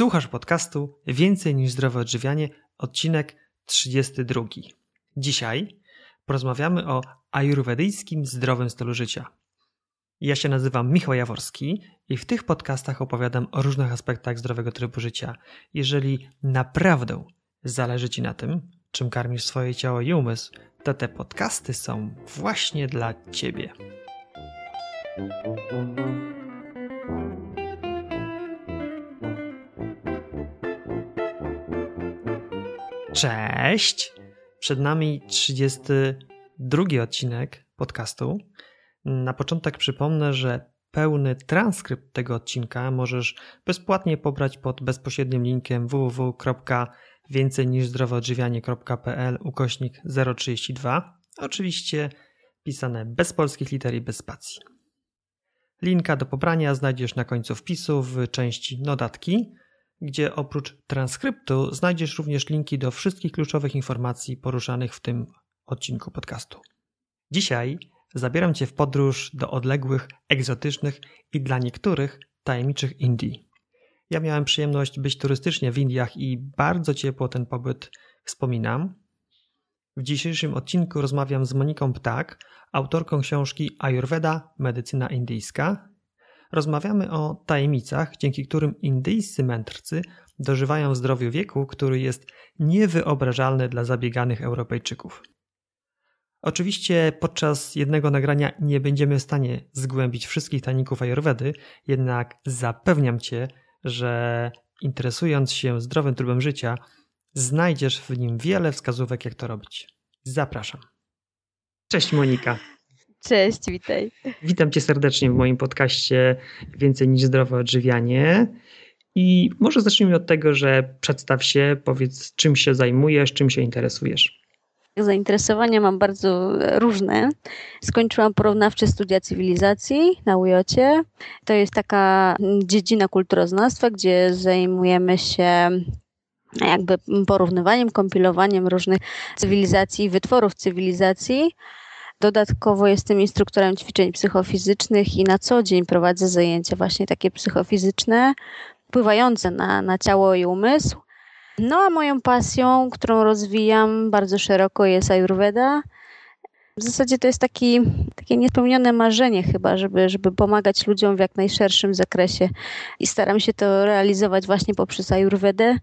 Słuchasz podcastu Więcej niż zdrowe odżywianie, odcinek 32. Dzisiaj porozmawiamy o ajurwedyjskim zdrowym stylu życia. Ja się nazywam Michał Jaworski i w tych podcastach opowiadam o różnych aspektach zdrowego trybu życia. Jeżeli naprawdę zależy Ci na tym, czym karmisz swoje ciało i umysł, to te podcasty są właśnie dla Ciebie. Cześć! Przed nami 32 odcinek podcastu. Na początek przypomnę, że pełny transkrypt tego odcinka możesz bezpłatnie pobrać pod bezpośrednim linkiem www.więcejniżzdrowoodżywianie.pl ukośnik 032. Oczywiście pisane bez polskich liter i bez spacji. Linka do pobrania znajdziesz na końcu wpisu w części notatki, gdzie oprócz transkryptu znajdziesz również linki do wszystkich kluczowych informacji poruszanych w tym odcinku podcastu. Dzisiaj zabieram Cię w podróż do odległych, egzotycznych i dla niektórych tajemniczych Indii. Ja miałem przyjemność być turystycznie w Indiach i bardzo ciepło ten pobyt wspominam. W dzisiejszym odcinku rozmawiam z Moniką Ptak, autorką książki Ayurveda Medycyna Indyjska. Rozmawiamy o tajemnicach, dzięki którym indyjscy mędrcy dożywają w zdrowiu wieku, który jest niewyobrażalny dla zabieganych Europejczyków. Oczywiście podczas jednego nagrania nie będziemy w stanie zgłębić wszystkich tajników Ayurvedy, jednak zapewniam Cię, że interesując się zdrowym trybem życia, znajdziesz w nim wiele wskazówek, jak to robić. Zapraszam. Cześć Monika. Cześć, witaj. Witam Cię serdecznie w moim podcaście Więcej niż zdrowe odżywianie. I może zacznijmy od tego, że przedstaw się, powiedz czym się zajmujesz, czym się interesujesz. Zainteresowania mam bardzo różne. Skończyłam porównawcze studia cywilizacji na UJOcie. To jest taka dziedzina kulturoznawstwa, gdzie zajmujemy się jakby porównywaniem, kompilowaniem różnych cywilizacji, wytworów cywilizacji. Dodatkowo jestem instruktorem ćwiczeń psychofizycznych i na co dzień prowadzę zajęcia właśnie takie psychofizyczne, wpływające na, na ciało i umysł. No a moją pasją, którą rozwijam bardzo szeroko jest Ayurveda. W zasadzie to jest taki, takie niespełnione marzenie chyba, żeby, żeby pomagać ludziom w jak najszerszym zakresie i staram się to realizować właśnie poprzez Ayurvedę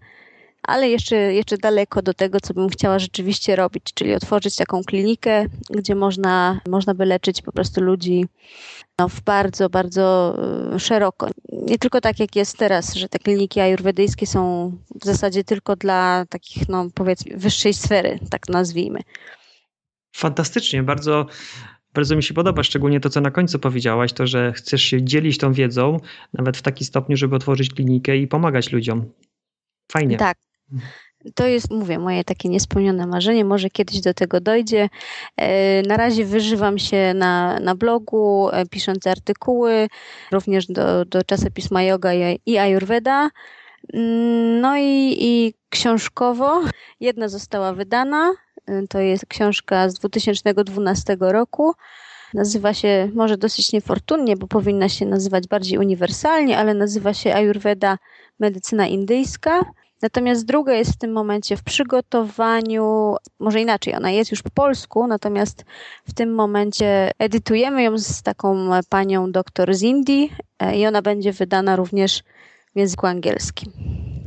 ale jeszcze, jeszcze daleko do tego, co bym chciała rzeczywiście robić, czyli otworzyć taką klinikę, gdzie można, można by leczyć po prostu ludzi no, w bardzo, bardzo e, szeroko. Nie tylko tak, jak jest teraz, że te kliniki ajurwedyjskie są w zasadzie tylko dla takich, no powiedzmy, wyższej sfery, tak nazwijmy. Fantastycznie, bardzo bardzo mi się podoba, szczególnie to, co na końcu powiedziałaś, to, że chcesz się dzielić tą wiedzą, nawet w taki stopniu, żeby otworzyć klinikę i pomagać ludziom. Fajnie. Tak, to jest, mówię, moje takie niespełnione marzenie. Może kiedyś do tego dojdzie. E, na razie wyżywam się na, na blogu, e, pisząc artykuły, również do, do czasopisma Yoga i Ayurveda. Mm, no i, i książkowo jedna została wydana. E, to jest książka z 2012 roku. Nazywa się może dosyć niefortunnie, bo powinna się nazywać bardziej uniwersalnie, ale nazywa się Ayurveda Medycyna Indyjska. Natomiast druga jest w tym momencie w przygotowaniu, może inaczej, ona jest już po polsku, natomiast w tym momencie edytujemy ją z taką panią doktor z Indii e, i ona będzie wydana również w języku angielskim.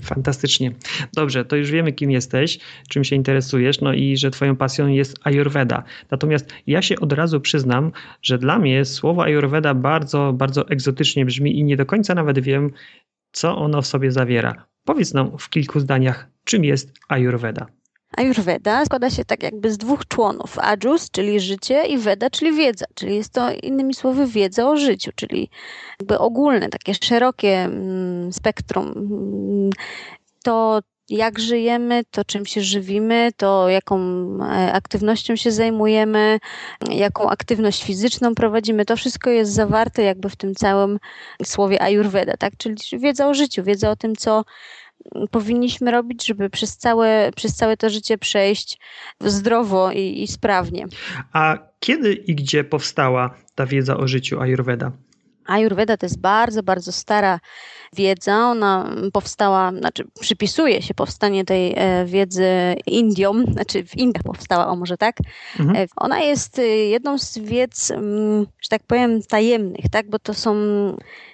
Fantastycznie. Dobrze, to już wiemy, kim jesteś, czym się interesujesz, no i że Twoją pasją jest Ayurveda. Natomiast ja się od razu przyznam, że dla mnie słowo Ayurveda bardzo, bardzo egzotycznie brzmi i nie do końca nawet wiem, co ono w sobie zawiera. Powiedz nam w kilku zdaniach, czym jest Ayurveda. Ayurveda składa się tak jakby z dwóch członów. Ajus, czyli życie i Veda, czyli wiedza. Czyli jest to innymi słowy wiedza o życiu, czyli jakby ogólne, takie szerokie mm, spektrum. Mm, to jak żyjemy, to czym się żywimy, to jaką e, aktywnością się zajmujemy, jaką aktywność fizyczną prowadzimy, to wszystko jest zawarte jakby w tym całym słowie Ayurveda, tak? Czyli wiedza o życiu, wiedza o tym, co powinniśmy robić, żeby przez całe, przez całe to życie przejść zdrowo i, i sprawnie. A kiedy i gdzie powstała ta wiedza o życiu Ayurveda? Ayurveda to jest bardzo, bardzo stara wiedza. Ona powstała, znaczy przypisuje się powstanie tej e, wiedzy Indiom, znaczy w Indiach powstała, o może tak. Mhm. E, ona jest e, jedną z wiedz, mm, że tak powiem, tajemnych, tak, bo to są,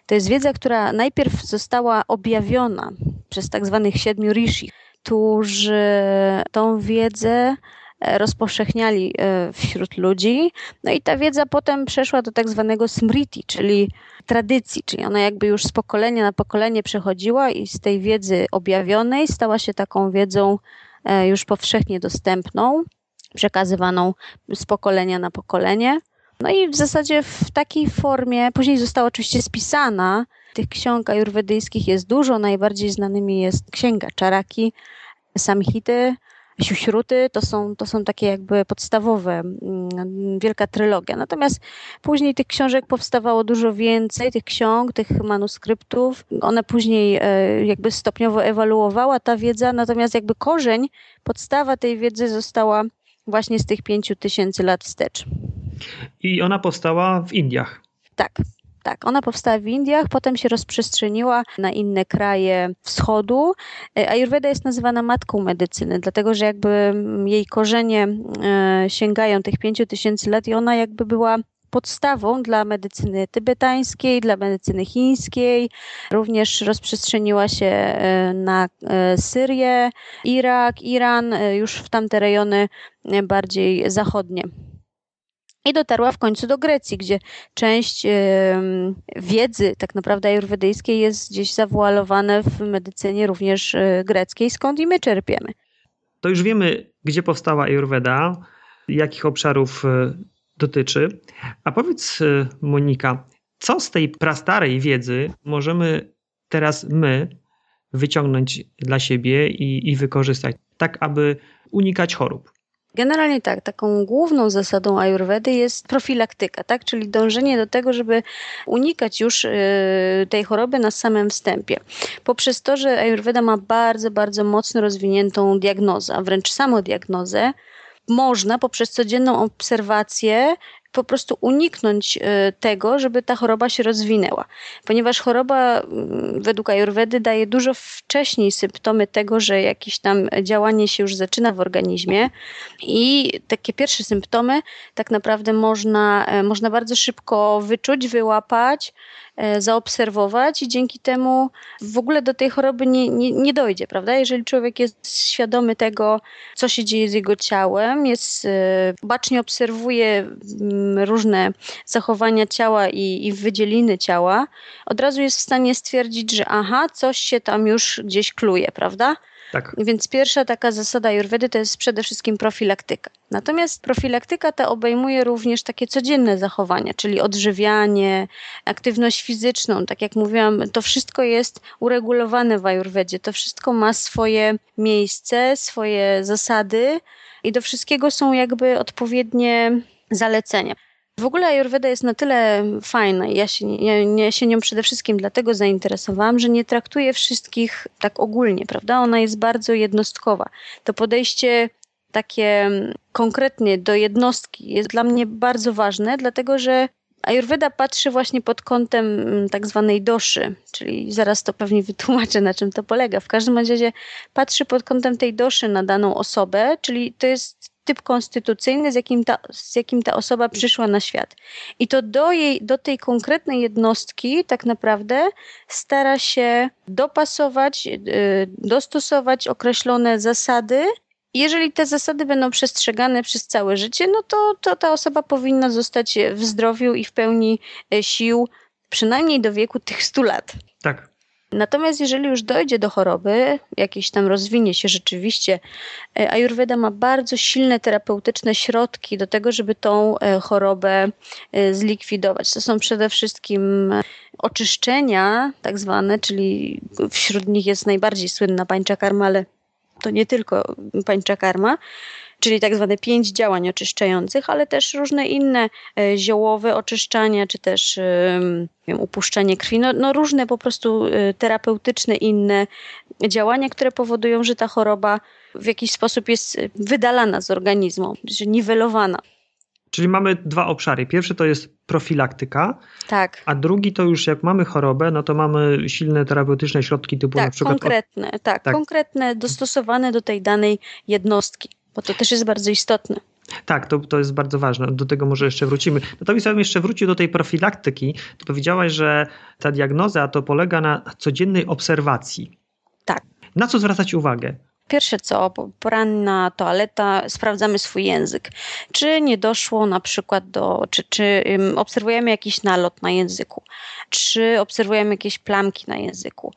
to jest wiedza, która najpierw została objawiona przez tak zwanych siedmiu rishi, którzy tą wiedzę rozpowszechniali wśród ludzi. No i ta wiedza potem przeszła do tak zwanego smriti, czyli tradycji, czyli ona jakby już z pokolenia na pokolenie przechodziła i z tej wiedzy objawionej stała się taką wiedzą e, już powszechnie dostępną, przekazywaną z pokolenia na pokolenie. No i w zasadzie w takiej formie, później została oczywiście spisana. Tych ksiąg ajurwedyjskich jest dużo, najbardziej znanymi jest księga Czaraki, Samhity, Siuśruty to są, to są takie jakby podstawowe, mm, wielka trylogia. Natomiast później tych książek powstawało dużo więcej, tych ksiąg, tych manuskryptów. One później e, jakby stopniowo ewoluowała ta wiedza, natomiast jakby korzeń, podstawa tej wiedzy została właśnie z tych pięciu tysięcy lat wstecz. I ona powstała w Indiach. Tak, tak, ona powstała w Indiach, potem się rozprzestrzeniła na inne kraje wschodu. E, Ayurveda jest nazywana matką medycyny, dlatego że jakby jej korzenie e, sięgają tych pięciu tysięcy lat i ona jakby była podstawą dla medycyny tybetańskiej, dla medycyny chińskiej. Również rozprzestrzeniła się e, na Syrię, Irak, Iran, już w tamte rejony bardziej zachodnie i dotarła w końcu do Grecji, gdzie część wiedzy tak naprawdę ajurwedyjskiej jest gdzieś zawoalowana w medycynie również e, greckiej, skąd i my czerpiemy. To już wiemy, gdzie powstała Ayurveda, jakich obszarów e, dotyczy. A powiedz, e, Monika, co z tej prastarej wiedzy możemy teraz my wyciągnąć dla siebie i, i wykorzystać, tak aby unikać chorób? Generalnie tak, taką główną zasadą ayurvedy jest profilaktyka, tak? czyli dążenie do tego, żeby unikać już y, tej choroby na samym wstępie. Poprzez to, że ayurveda ma bardzo, bardzo mocno rozwiniętą diagnozę, a wręcz samodiagnozę, można poprzez codzienną obserwację po prostu uniknąć e, tego, żeby ta choroba się rozwinęła. Ponieważ choroba mm, według Ayurvedy daje dużo wcześniej symptomy tego, że jakieś tam działanie się już zaczyna w organizmie i takie pierwsze symptomy tak naprawdę można, e, można bardzo szybko wyczuć, wyłapać, zaobserwować i dzięki temu w ogóle do tej choroby nie, nie, nie dojdzie, prawda? Jeżeli człowiek jest świadomy tego, co się dzieje z jego ciałem, jest, e, bacznie obserwuje mm, różne zachowania ciała i, i wydzieliny ciała, od razu jest w stanie stwierdzić, że aha, coś się tam już gdzieś kluje, prawda? Tak. Więc pierwsza taka zasada Ayurvedy to jest przede wszystkim profilaktyka. Natomiast profilaktyka ta obejmuje również takie codzienne zachowania, czyli odżywianie, aktywność fizyczną. Tak jak mówiłam, to wszystko jest uregulowane w Ayurvedzie. To wszystko ma swoje miejsce, swoje zasady i do wszystkiego są jakby odpowiednie zalecenia. W ogóle Ayurveda jest na tyle fajna ja się, ja, ja się nią przede wszystkim dlatego zainteresowałam, że nie traktuje wszystkich tak ogólnie, prawda? Ona jest bardzo jednostkowa. To podejście takie konkretnie do jednostki jest dla mnie bardzo ważne, dlatego że Ayurveda patrzy właśnie pod kątem tak zwanej doszy, czyli zaraz to pewnie wytłumaczę, na czym to polega. W każdym razie patrzy pod kątem tej doszy na daną osobę, czyli to jest typ konstytucyjny, z jakim, ta, z jakim ta osoba przyszła na świat. I to do, jej, do tej konkretnej jednostki tak naprawdę stara się dopasować, y, dostosować określone zasady. Jeżeli te zasady będą przestrzegane przez całe życie, no to, to ta osoba powinna zostać w zdrowiu i w pełni y, sił, przynajmniej do wieku tych 100 lat. Tak. Natomiast jeżeli już dojdzie do choroby, jakieś tam rozwinie się rzeczywiście, e, Ayurveda ma bardzo silne terapeutyczne środki do tego, żeby tą e, chorobę e, zlikwidować. To są przede wszystkim oczyszczenia, tak zwane, czyli wśród nich jest najbardziej słynna pańcza karma, ale to nie tylko pańcza karma czyli tak zwane pięć działań oczyszczających, ale też różne inne e, ziołowe oczyszczania, czy też wiem, upuszczanie krwi, no, no różne po prostu e, terapeutyczne inne działania, które powodują, że ta choroba w jakiś sposób jest wydalana z organizmu, że niwelowana. Czyli mamy dwa obszary. Pierwszy to jest profilaktyka, tak. a drugi to już jak mamy chorobę, no to mamy silne terapeutyczne środki typu tak, na przykład... Konkretne, tak, tak, konkretne, dostosowane do tej danej jednostki, bo to też jest bardzo istotne. Tak, to, to jest bardzo ważne. Do tego może jeszcze wrócimy. Natomiast ja bym jeszcze wrócił do tej profilaktyki. To powiedziałaś, że ta diagnoza to polega na codziennej obserwacji. Tak. Na co zwracać uwagę? Pierwsze co, poranna toaleta, sprawdzamy swój język. Czy nie doszło na przykład do, czy, czy obserwujemy jakiś nalot na języku, czy obserwujemy jakieś plamki na języku,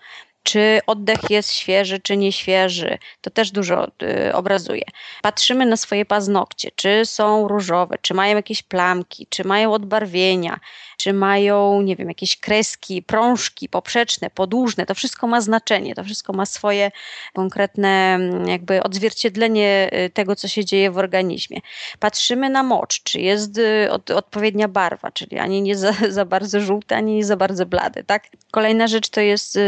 czy oddech jest świeży, czy nieświeży. To też dużo y, obrazuje. Patrzymy na swoje paznokcie, czy są różowe, czy mają jakieś plamki, czy mają odbarwienia, czy mają, nie wiem, jakieś kreski, prążki poprzeczne, podłużne. To wszystko ma znaczenie, to wszystko ma swoje konkretne mm, jakby odzwierciedlenie y, tego, co się dzieje w organizmie. Patrzymy na mocz, czy jest y, od, odpowiednia barwa, czyli ani nie za, za bardzo żółty, ani nie za bardzo blady. Tak? Kolejna rzecz to jest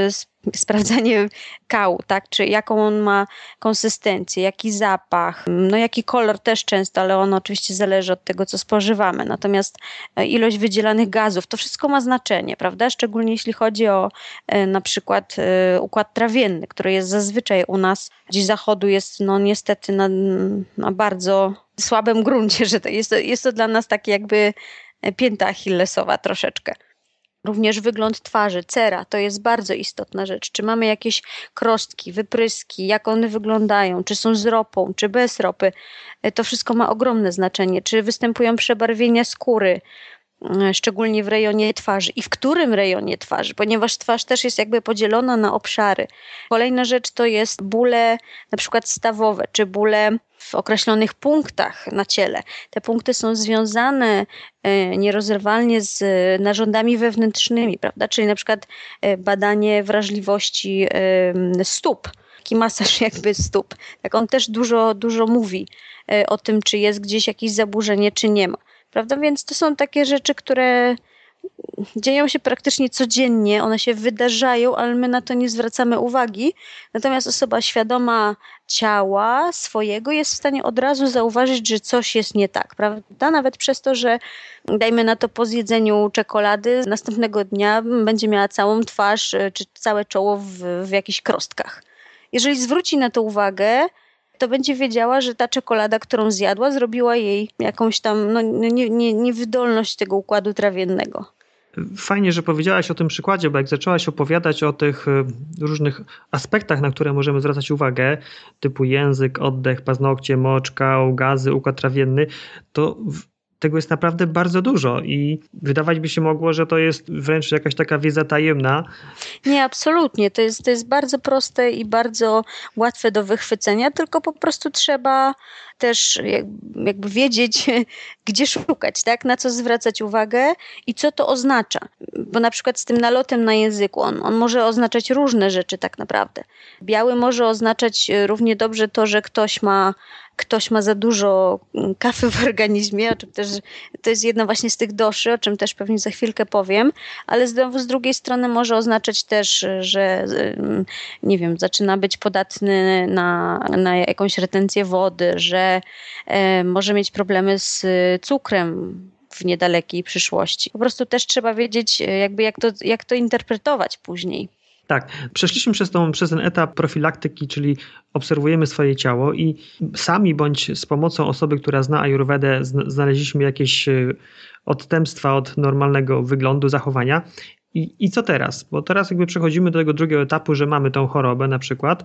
sprawdzanie kału, tak? Czy jaką on ma konsystencję, jaki zapach, no jaki kolor też często, ale on oczywiście zależy od tego, co spożywamy. Natomiast e, ilość wydzielanych gazów, to wszystko ma znaczenie, prawda? Szczególnie jeśli chodzi o e, na przykład e, układ trawienny, który jest zazwyczaj u nas gdzieś zachodu jest no niestety na, na bardzo słabym gruncie, że to jest, jest to dla nas takie jakby pięta achillesowa troszeczkę. Również wygląd twarzy, cera to jest bardzo istotna rzecz. Czy mamy jakieś krostki, wypryski, jak one wyglądają, czy są z ropą, czy bez ropy. E, to wszystko ma ogromne znaczenie. Czy występują przebarwienia skóry, e, szczególnie w rejonie twarzy i w którym rejonie twarzy, ponieważ twarz też jest jakby podzielona na obszary. Kolejna rzecz to jest bóle na przykład stawowe, czy bóle w określonych punktach na ciele. Te punkty są związane e, nierozerwalnie z narządami wewnętrznymi, prawda? Czyli na przykład e, badanie wrażliwości stóp, taki masaż jakby stóp. Tak on też dużo, dużo mówi e, o tym, czy jest gdzieś jakieś zaburzenie, czy nie ma. Prawda? Więc to są takie rzeczy, które dzieją się praktycznie codziennie, one się wydarzają, ale my na to nie zwracamy uwagi. Natomiast osoba świadoma ciała swojego jest w stanie od razu zauważyć, że coś jest nie tak, prawda? Nawet przez to, że dajmy na to po zjedzeniu czekolady, następnego dnia będzie miała całą twarz e, czy całe czoło w, w jakichś krostkach. Jeżeli zwróci na to uwagę, to będzie wiedziała, że ta czekolada, którą zjadła, zrobiła jej jakąś tam no, nie, nie, niewydolność tego układu trawiennego. Fajnie, że powiedziałaś o tym przykładzie, bo jak zaczęłaś opowiadać o tych y, różnych aspektach, na które możemy zwracać uwagę, typu język, oddech, paznokcie, moczka, gazy, układ trawienny, to tego jest naprawdę bardzo dużo i wydawać by się mogło, że to jest wręcz jakaś taka wiedza tajemna. Nie, absolutnie. To jest, to jest bardzo proste i bardzo łatwe do wychwycenia, tylko po prostu trzeba też jakby wiedzieć, gdzie szukać, tak? na co zwracać uwagę i co to oznacza. Bo na przykład z tym nalotem na języku, on, on może oznaczać różne rzeczy tak naprawdę. Biały może oznaczać równie dobrze to, że ktoś ma ktoś ma za dużo mm, kawy w organizmie, o czym też to jest jedna właśnie z tych doszy, o czym też pewnie za chwilkę powiem, ale znowu z drugiej strony może oznaczać też, że mm, nie wiem, zaczyna być podatny na, na jakąś retencję wody, że e, może mieć problemy z cukrem, w niedalekiej przyszłości. Po prostu też trzeba wiedzieć, e, jakby jak to, jak to interpretować później. Tak, przeszliśmy przez, tą, przez ten etap profilaktyki, czyli obserwujemy swoje ciało i sami bądź z pomocą osoby, która zna Ayurvedę, znaleźliśmy jakieś e, odstępstwa od normalnego wyglądu, zachowania. I, I co teraz? Bo teraz jakby przechodzimy do tego drugiego etapu, że mamy tą chorobę na przykład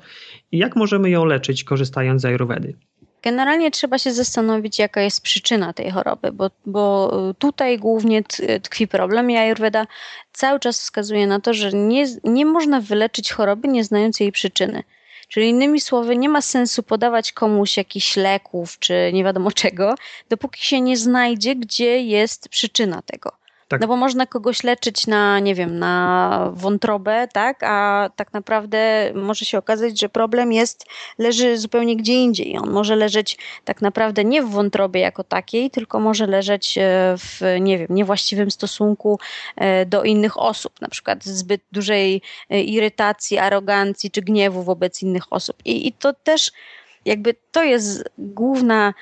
i jak możemy ją leczyć korzystając z Ayurvedy? Generalnie trzeba się zastanowić, jaka jest przyczyna tej choroby, bo, bo tutaj głównie tkwi problem i Ayurveda cały czas wskazuje na to, że nie, nie można wyleczyć choroby, nie znając jej przyczyny. Czyli innymi słowy, nie ma sensu podawać komuś jakichś leków czy nie wiadomo czego, dopóki się nie znajdzie, gdzie jest przyczyna tego. Tak. No bo można kogoś leczyć na, nie wiem, na wątrobę, tak? A tak naprawdę może się okazać, że problem jest, leży zupełnie gdzie indziej. On może leżeć tak naprawdę nie w wątrobie jako takiej, tylko może leżeć e, w, nie wiem, niewłaściwym stosunku e, do innych osób, na przykład zbyt dużej e, irytacji, arogancji czy gniewu wobec innych osób. I, i to też jakby to jest główna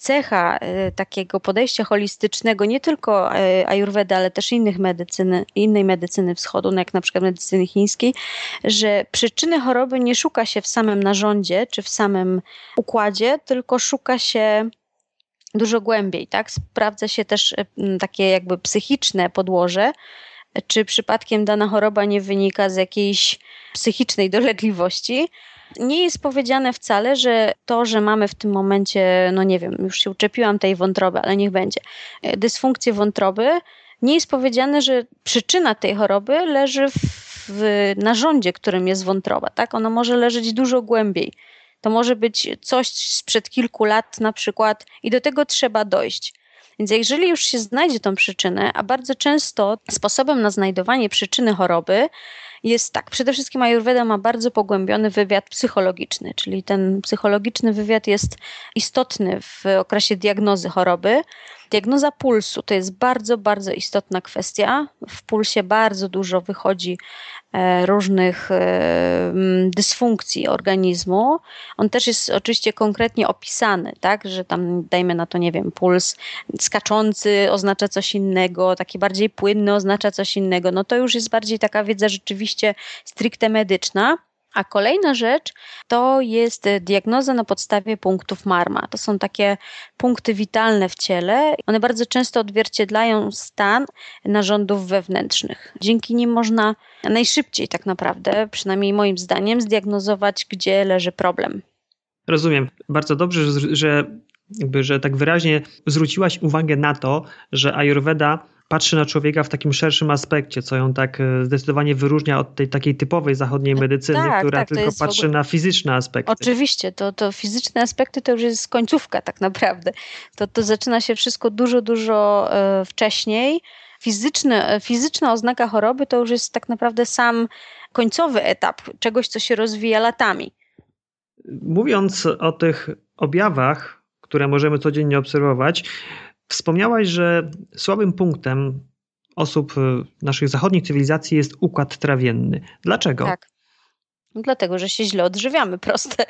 cecha e, takiego podejścia holistycznego, nie tylko e, ayurvedy, ale też innych medycyny, innej medycyny wschodu, no jak na przykład medycyny chińskiej, że przyczyny choroby nie szuka się w samym narządzie czy w samym układzie, tylko szuka się dużo głębiej, tak? Sprawdza się też e, takie jakby psychiczne podłoże, czy przypadkiem dana choroba nie wynika z jakiejś psychicznej dolegliwości, nie jest powiedziane wcale, że to, że mamy w tym momencie, no nie wiem, już się uczepiłam tej wątroby, ale niech będzie, e, dysfunkcję wątroby, nie jest powiedziane, że przyczyna tej choroby leży w narządzie, którym jest wątroba, tak? Ona może leżeć dużo głębiej. To może być coś sprzed kilku lat na przykład i do tego trzeba dojść. Więc jeżeli już się znajdzie tą przyczynę, a bardzo często sposobem na znajdowanie przyczyny choroby jest tak, przede wszystkim Ayurveda ma bardzo pogłębiony wywiad psychologiczny, czyli ten psychologiczny wywiad jest istotny w okresie diagnozy choroby. Diagnoza pulsu to jest bardzo, bardzo istotna kwestia. W pulsie bardzo dużo wychodzi E, różnych e, dysfunkcji organizmu. On też jest oczywiście konkretnie opisany, tak, że tam dajmy na to, nie wiem, puls skaczący oznacza coś innego, taki bardziej płynny oznacza coś innego. No to już jest bardziej taka wiedza rzeczywiście stricte medyczna. A kolejna rzecz to jest diagnoza na podstawie punktów Marma. To są takie punkty witalne w ciele. One bardzo często odzwierciedlają stan narządów wewnętrznych. Dzięki nim można najszybciej, tak naprawdę, przynajmniej moim zdaniem, zdiagnozować, gdzie leży problem. Rozumiem. Bardzo dobrze, że, jakby, że tak wyraźnie zwróciłaś uwagę na to, że Ayurveda patrzy na człowieka w takim szerszym aspekcie, co ją tak e, zdecydowanie wyróżnia od tej takiej typowej zachodniej medycyny, tak, która tak, tylko patrzy ogóle... na fizyczne aspekty. Oczywiście, to, to fizyczne aspekty to już jest końcówka tak naprawdę. To, to zaczyna się wszystko dużo, dużo e, wcześniej. Fizyczne, fizyczna oznaka choroby to już jest tak naprawdę sam końcowy etap czegoś, co się rozwija latami. Mówiąc o tych objawach, które możemy codziennie obserwować, Wspomniałaś, że słabym punktem osób y, naszych zachodnich cywilizacji jest układ trawienny. Dlaczego? Tak. Dlatego, że się źle odżywiamy, proste.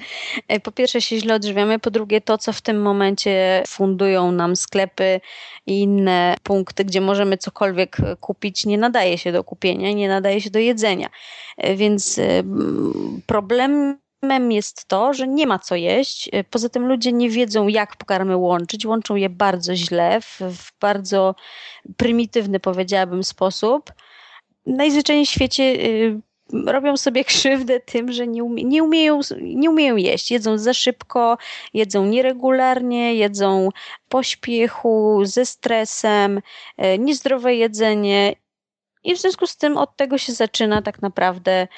E, po pierwsze się źle odżywiamy, po drugie to, co w tym momencie fundują nam sklepy i inne punkty, gdzie możemy cokolwiek kupić, nie nadaje się do kupienia, nie nadaje się do jedzenia. E, więc problem Problemem jest to, że nie ma co jeść. Y, poza tym ludzie nie wiedzą, jak pokarmy łączyć. Łączą je bardzo źle, w, w bardzo prymitywny, powiedziałabym, sposób. Najzwyczajniej w świecie y, robią sobie krzywdę tym, że nie, umie, nie, umieją, nie umieją jeść. Jedzą za szybko, jedzą nieregularnie, jedzą pośpiechu, ze stresem, y, niezdrowe jedzenie. I w związku z tym od tego się zaczyna tak naprawdę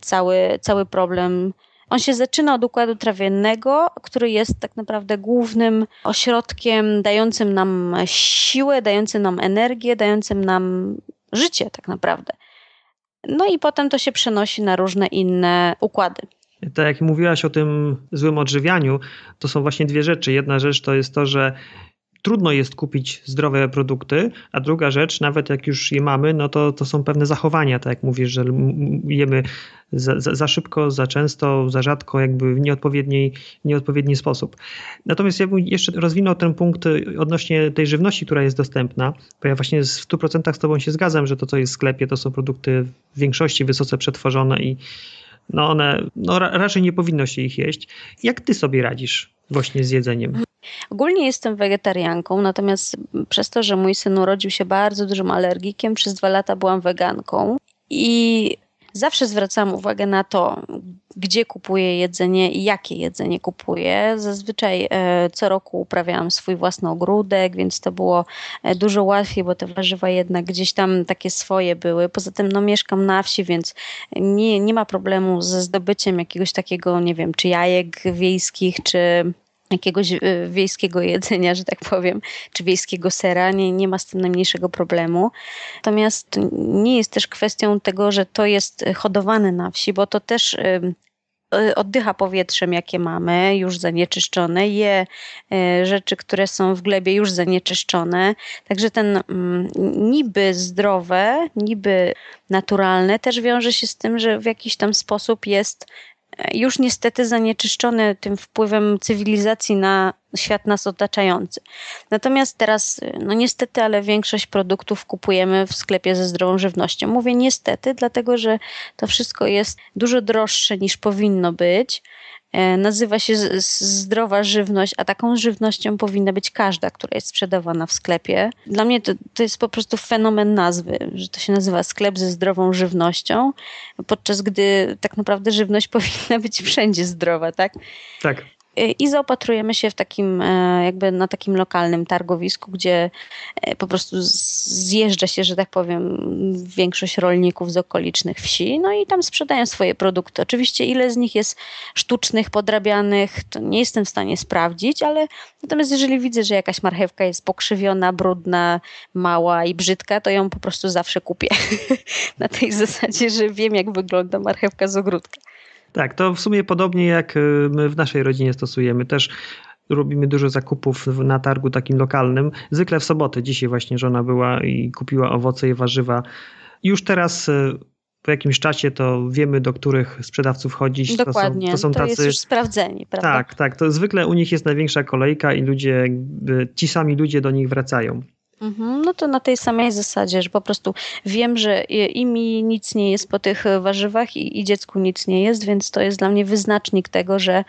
cały, cały problem on się zaczyna od układu trawiennego, który jest tak naprawdę głównym ośrodkiem dającym nam siłę, dającym nam energię, dającym nam życie tak naprawdę. No i potem to się przenosi na różne inne układy. Tak jak mówiłaś o tym złym odżywianiu, to są właśnie dwie rzeczy. Jedna rzecz to jest to, że trudno jest kupić zdrowe produkty, a druga rzecz, nawet jak już je mamy, no to, to są pewne zachowania, tak jak mówisz, że jemy za, za, za szybko, za często, za rzadko, jakby w nieodpowiedni, nieodpowiedni sposób. Natomiast ja bym jeszcze rozwinął ten punkt odnośnie tej żywności, która jest dostępna, bo ja właśnie w 100% z Tobą się zgadzam, że to, co jest w sklepie, to są produkty w większości wysoce przetworzone i no one, no raczej nie powinno się ich jeść. Jak Ty sobie radzisz właśnie z jedzeniem? Ogólnie jestem wegetarianką, natomiast przez to, że mój syn urodził się bardzo dużym alergikiem, przez dwa lata byłam weganką i zawsze zwracam uwagę na to, gdzie kupuję jedzenie i jakie jedzenie kupuję. Zazwyczaj e, co roku uprawiałam swój własny ogródek, więc to było e, dużo łatwiej, bo te warzywa jednak gdzieś tam takie swoje były. Poza tym no, mieszkam na wsi, więc nie, nie ma problemu ze zdobyciem jakiegoś takiego, nie wiem, czy jajek wiejskich, czy jakiegoś e, wiejskiego jedzenia, że tak powiem, czy wiejskiego sera, nie, nie ma z tym najmniejszego problemu. Natomiast nie jest też kwestią tego, że to jest hodowane na wsi, bo to też e, oddycha powietrzem, jakie mamy, już zanieczyszczone, je e, rzeczy, które są w glebie już zanieczyszczone. Także ten mm, niby zdrowe, niby naturalne też wiąże się z tym, że w jakiś tam sposób jest już niestety zanieczyszczone tym wpływem cywilizacji na świat nas otaczający. Natomiast teraz, no niestety, ale większość produktów kupujemy w sklepie ze zdrową żywnością. Mówię niestety, dlatego że to wszystko jest dużo droższe niż powinno być. E, nazywa się zdrowa żywność, a taką żywnością powinna być każda, która jest sprzedawana w sklepie. Dla mnie to, to jest po prostu fenomen nazwy, że to się nazywa sklep ze zdrową żywnością, podczas gdy tak naprawdę żywność powinna być wszędzie zdrowa, tak? Tak i zaopatrujemy się w takim, e, jakby na takim lokalnym targowisku, gdzie e, po prostu zjeżdża się, że tak powiem, większość rolników z okolicznych wsi, no i tam sprzedają swoje produkty. Oczywiście ile z nich jest sztucznych, podrabianych, to nie jestem w stanie sprawdzić, ale natomiast jeżeli widzę, że jakaś marchewka jest pokrzywiona, brudna, mała i brzydka, to ją po prostu zawsze kupię. na tej zasadzie, że wiem, jak wygląda marchewka z ogródka. Tak, to w sumie podobnie jak y, my w naszej rodzinie stosujemy. Też robimy dużo zakupów na targu takim lokalnym. Zwykle w sobotę. Dzisiaj właśnie żona była i kupiła owoce i warzywa. Już teraz y, po jakimś czasie to wiemy, do których sprzedawców chodzić. Dokładnie, to, są, to, są tacy... to jest już sprawdzeni, prawda? Tak, tak. To zwykle u nich jest największa kolejka i ludzie, ci sami ludzie do nich wracają. Mhm, no to na tej samej zasadzie, że po prostu wiem, że i mi nic nie jest po tych warzywach i, i dziecku nic nie jest, więc to jest dla mnie wyznacznik tego, że,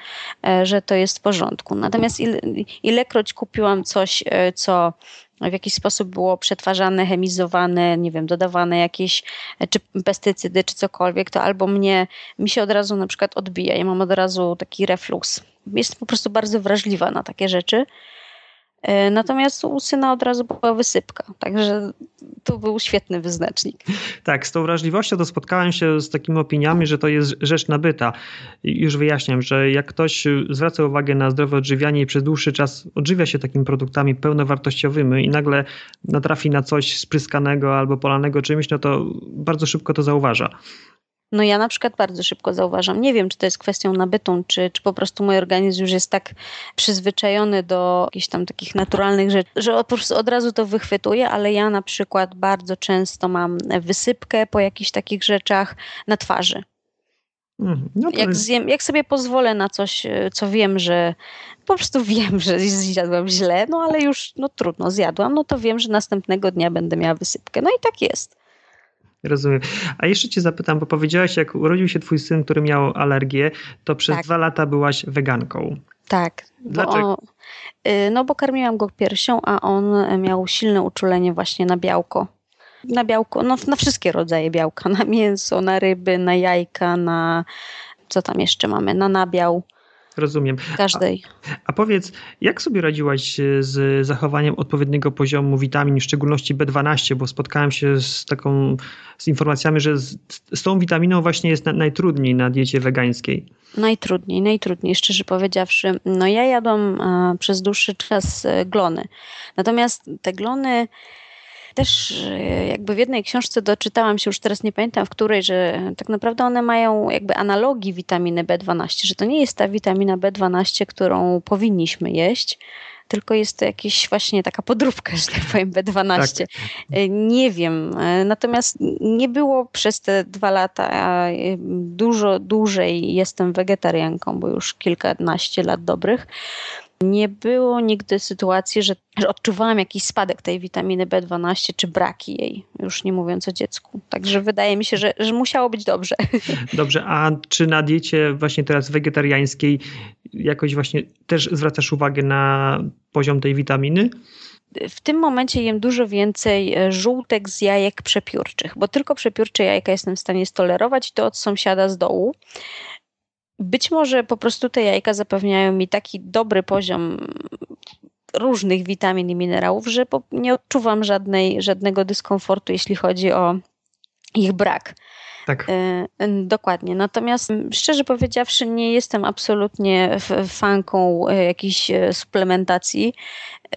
e, że to jest w porządku. Natomiast ile, ilekroć kupiłam coś, e, co w jakiś sposób było przetwarzane, chemizowane, nie wiem, dodawane jakieś e, czy pestycydy, czy cokolwiek, to albo mnie, mi się od razu na przykład odbija. Ja mam od razu taki reflux. Jestem po prostu bardzo wrażliwa na takie rzeczy. E, natomiast u syna od razu była wysypka, także to był świetny wyznacznik. Tak, z tą wrażliwością to spotkałem się z takimi opiniami, że to jest rzecz nabyta. Już wyjaśniam, że jak ktoś zwraca uwagę na zdrowe odżywianie i przez dłuższy czas odżywia się takimi produktami pełnowartościowymi i nagle natrafi na coś spryskanego albo polanego czymś, no to bardzo szybko to zauważa. No ja na przykład bardzo szybko zauważam. Nie wiem, czy to jest kwestią nabytą, czy, czy po prostu mój organizm już jest tak przyzwyczajony do jakichś tam takich naturalnych rzeczy, że po prostu od razu to wychwytuje, ale ja na przykład bardzo często mam wysypkę po jakichś takich rzeczach na twarzy. Mhm. No jak, zjem, jak sobie pozwolę na coś, co wiem, że po prostu wiem, że zjadłam źle, no ale już no trudno, zjadłam, no to wiem, że następnego dnia będę miała wysypkę. No i tak jest. Rozumiem. A jeszcze cię zapytam, bo powiedziałaś, jak urodził się twój syn, który miał alergię, to przez tak. dwa lata byłaś weganką. Tak. Dlaczego? Bo, no bo karmiłam go piersią, a on miał silne uczulenie właśnie na białko. Na białko, no na wszystkie rodzaje białka, na mięso, na ryby, na jajka, na co tam jeszcze mamy, na nabiał. Rozumiem. Każdej. A, a, powiedz, jak sobie radziłaś z zachowaniem odpowiedniego poziomu witamin, w szczególności B12, bo spotkałem się z taką z informacjami, że z, z tą witaminą właśnie jest na, najtrudniej na diecie wegańskiej. Najtrudniej, najtrudniej, szczerze powiedziawszy. No ja jadłam a, przez dłuższy czas e, glony. Natomiast te glony też e, jakby w jednej książce doczytałam się, już teraz nie pamiętam w której, że tak naprawdę one mają jakby analogii witaminy B12, że to nie jest ta witamina B12, którą powinniśmy jeść, tylko jest to jakieś właśnie taka podróbka, że tak powiem, B12. Tak. E, nie wiem. E, natomiast nie było przez te dwa lata, dużo dłużej jestem wegetarianką, bo już kilkanaście lat dobrych. Nie było nigdy sytuacji, że, że odczuwałam jakiś spadek tej witaminy B12 czy braki jej, już nie mówiąc o dziecku. Także wydaje mi się, że, że musiało być dobrze. Dobrze, a czy na diecie właśnie teraz wegetariańskiej jakoś właśnie też zwracasz uwagę na poziom tej witaminy? w tym momencie jem dużo więcej e, żółtek z jajek przepiórczych, bo tylko przepiórcze jajka jestem w stanie stolerować, to od sąsiada z dołu. Być może po prostu te jajka zapewniają mi taki dobry poziom różnych witamin i minerałów, że nie odczuwam żadnej, żadnego dyskomfortu, jeśli chodzi o ich brak. Tak. E, dokładnie. Natomiast szczerze powiedziawszy, nie jestem absolutnie fanką e, jakiejś e, suplementacji,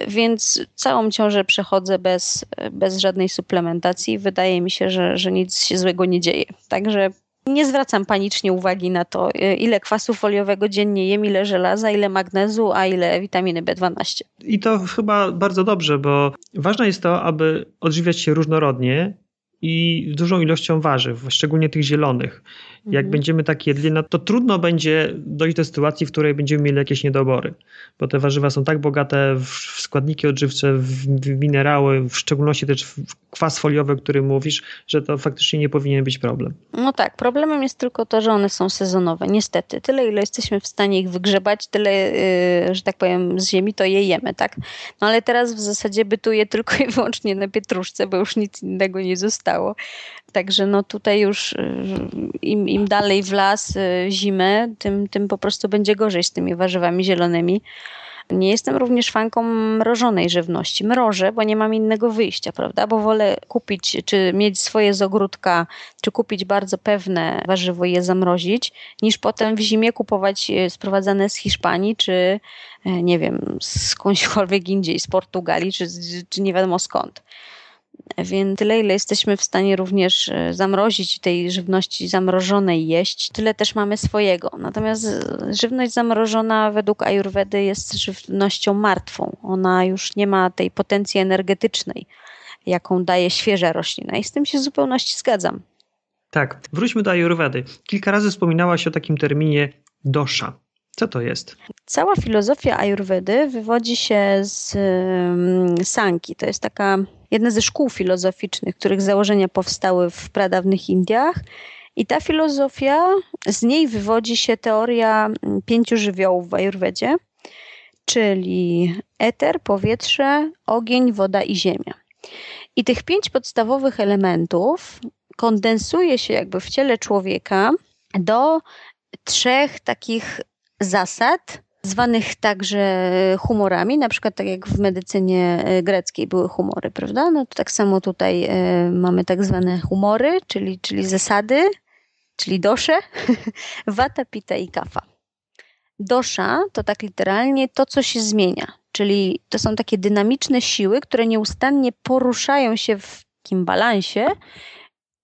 więc całą ciążę przechodzę bez, bez żadnej suplementacji. Wydaje mi się, że, że nic się złego nie dzieje. Także nie zwracam panicznie uwagi na to, y, ile kwasu foliowego dziennie jem, ile żelaza, ile magnezu, a ile witaminy B12. I to chyba bardzo dobrze, bo ważne jest to, aby odżywiać się różnorodnie i dużą ilością warzyw, szczególnie tych zielonych. Jak mhm. będziemy tak jedli, no to trudno będzie dojść do sytuacji, w której będziemy mieli jakieś niedobory, bo te warzywa są tak bogate w składniki odżywcze, w minerały, w szczególności też w kwas foliowy, o którym mówisz, że to faktycznie nie powinien być problem. No tak, problemem jest tylko to, że one są sezonowe, niestety. Tyle, ile jesteśmy w stanie ich wygrzebać, tyle, yy, że tak powiem, z ziemi, to je jemy, tak? No ale teraz w zasadzie bytuje tylko i wyłącznie na pietruszce, bo już nic innego nie zostało. Także no tutaj już y, im, im dalej w las y, zimę, tym, tym po prostu będzie gorzej z tymi warzywami zielonymi. Nie jestem również fanką mrożonej żywności. Mrożę, bo nie mam innego wyjścia, prawda? Bo wolę kupić, czy mieć swoje z ogródka, czy kupić bardzo pewne warzywo i je zamrozić, niż potem w zimie kupować y, sprowadzane z Hiszpanii, czy nie wiem, skądśkolwiek indziej, z Portugalii, czy, czy nie wiadomo skąd. Więc tyle, ile jesteśmy w stanie również e, zamrozić tej żywności zamrożonej jeść, tyle też mamy swojego. Natomiast e, żywność zamrożona według Ayurvedy jest żywnością martwą. Ona już nie ma tej potencji energetycznej, jaką daje świeża roślina. I z tym się w zupełności zgadzam. Tak, wróćmy do Ayurvedy. Kilka razy wspominałaś o takim terminie dosza. Co to jest? Cała filozofia Ayurvedy wywodzi się z Sanki. To jest taka jedna ze szkół filozoficznych, których założenia powstały w pradawnych Indiach. I ta filozofia, z niej wywodzi się teoria pięciu żywiołów w Ayurvedzie, czyli eter, powietrze, ogień, woda i ziemia. I tych pięć podstawowych elementów kondensuje się jakby w ciele człowieka do trzech takich zasad, zwanych także humorami, na przykład tak jak w medycynie e, greckiej były humory, prawda? No to tak samo tutaj e, mamy tak zwane humory, czyli, czyli zasady, czyli dosze, wata, pita i kafa. Dosza to tak literalnie to, co się zmienia, czyli to są takie dynamiczne siły, które nieustannie poruszają się w takim balansie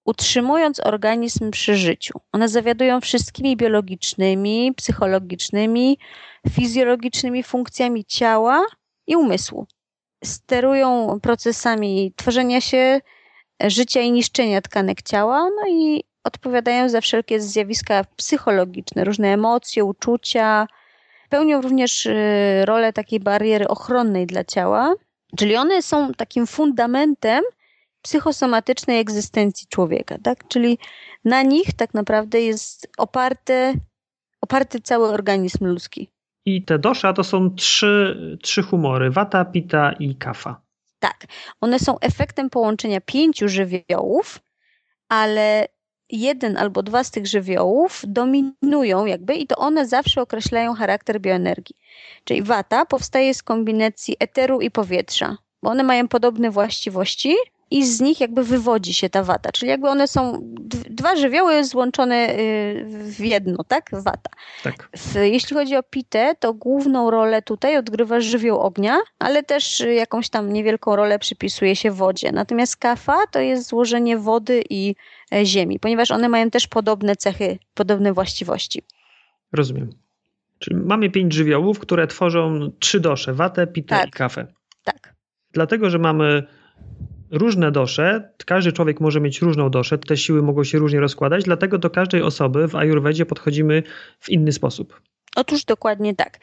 utrzymując organizm przy życiu. One zawiadują wszystkimi biologicznymi, psychologicznymi, fizjologicznymi funkcjami ciała i umysłu. Sterują procesami tworzenia się, życia i niszczenia tkanek ciała, no i odpowiadają za wszelkie zjawiska psychologiczne, różne emocje, uczucia. Pełnią również y, rolę takiej bariery ochronnej dla ciała, czyli one są takim fundamentem psychosomatycznej egzystencji człowieka, tak? Czyli na nich tak naprawdę jest oparty, oparty cały organizm ludzki. I te dosza to są trzy, trzy humory: wata, pita i kafa. Tak. One są efektem połączenia pięciu żywiołów, ale jeden albo dwa z tych żywiołów dominują jakby i to one zawsze określają charakter bioenergii. Czyli wata powstaje z kombinacji eteru i powietrza, bo one mają podobne właściwości, i z nich jakby wywodzi się ta wata. Czyli jakby one są dwa żywioły złączone y, w jedno, tak? Wata. Tak. Jeśli chodzi o pitę, to główną rolę tutaj odgrywa żywioł ognia, ale też jakąś tam niewielką rolę przypisuje się wodzie. Natomiast kafa to jest złożenie wody i e, ziemi, ponieważ one mają też podobne cechy, podobne właściwości. Rozumiem. Czyli mamy pięć żywiołów, które tworzą trzy dosze, watę, pitę tak. i kafę. Tak. Dlatego, że mamy różne dosze, każdy człowiek może mieć różną doszę, te siły mogą się różnie rozkładać, dlatego do każdej osoby w Ayurvedzie podchodzimy w inny sposób. Otóż dokładnie tak,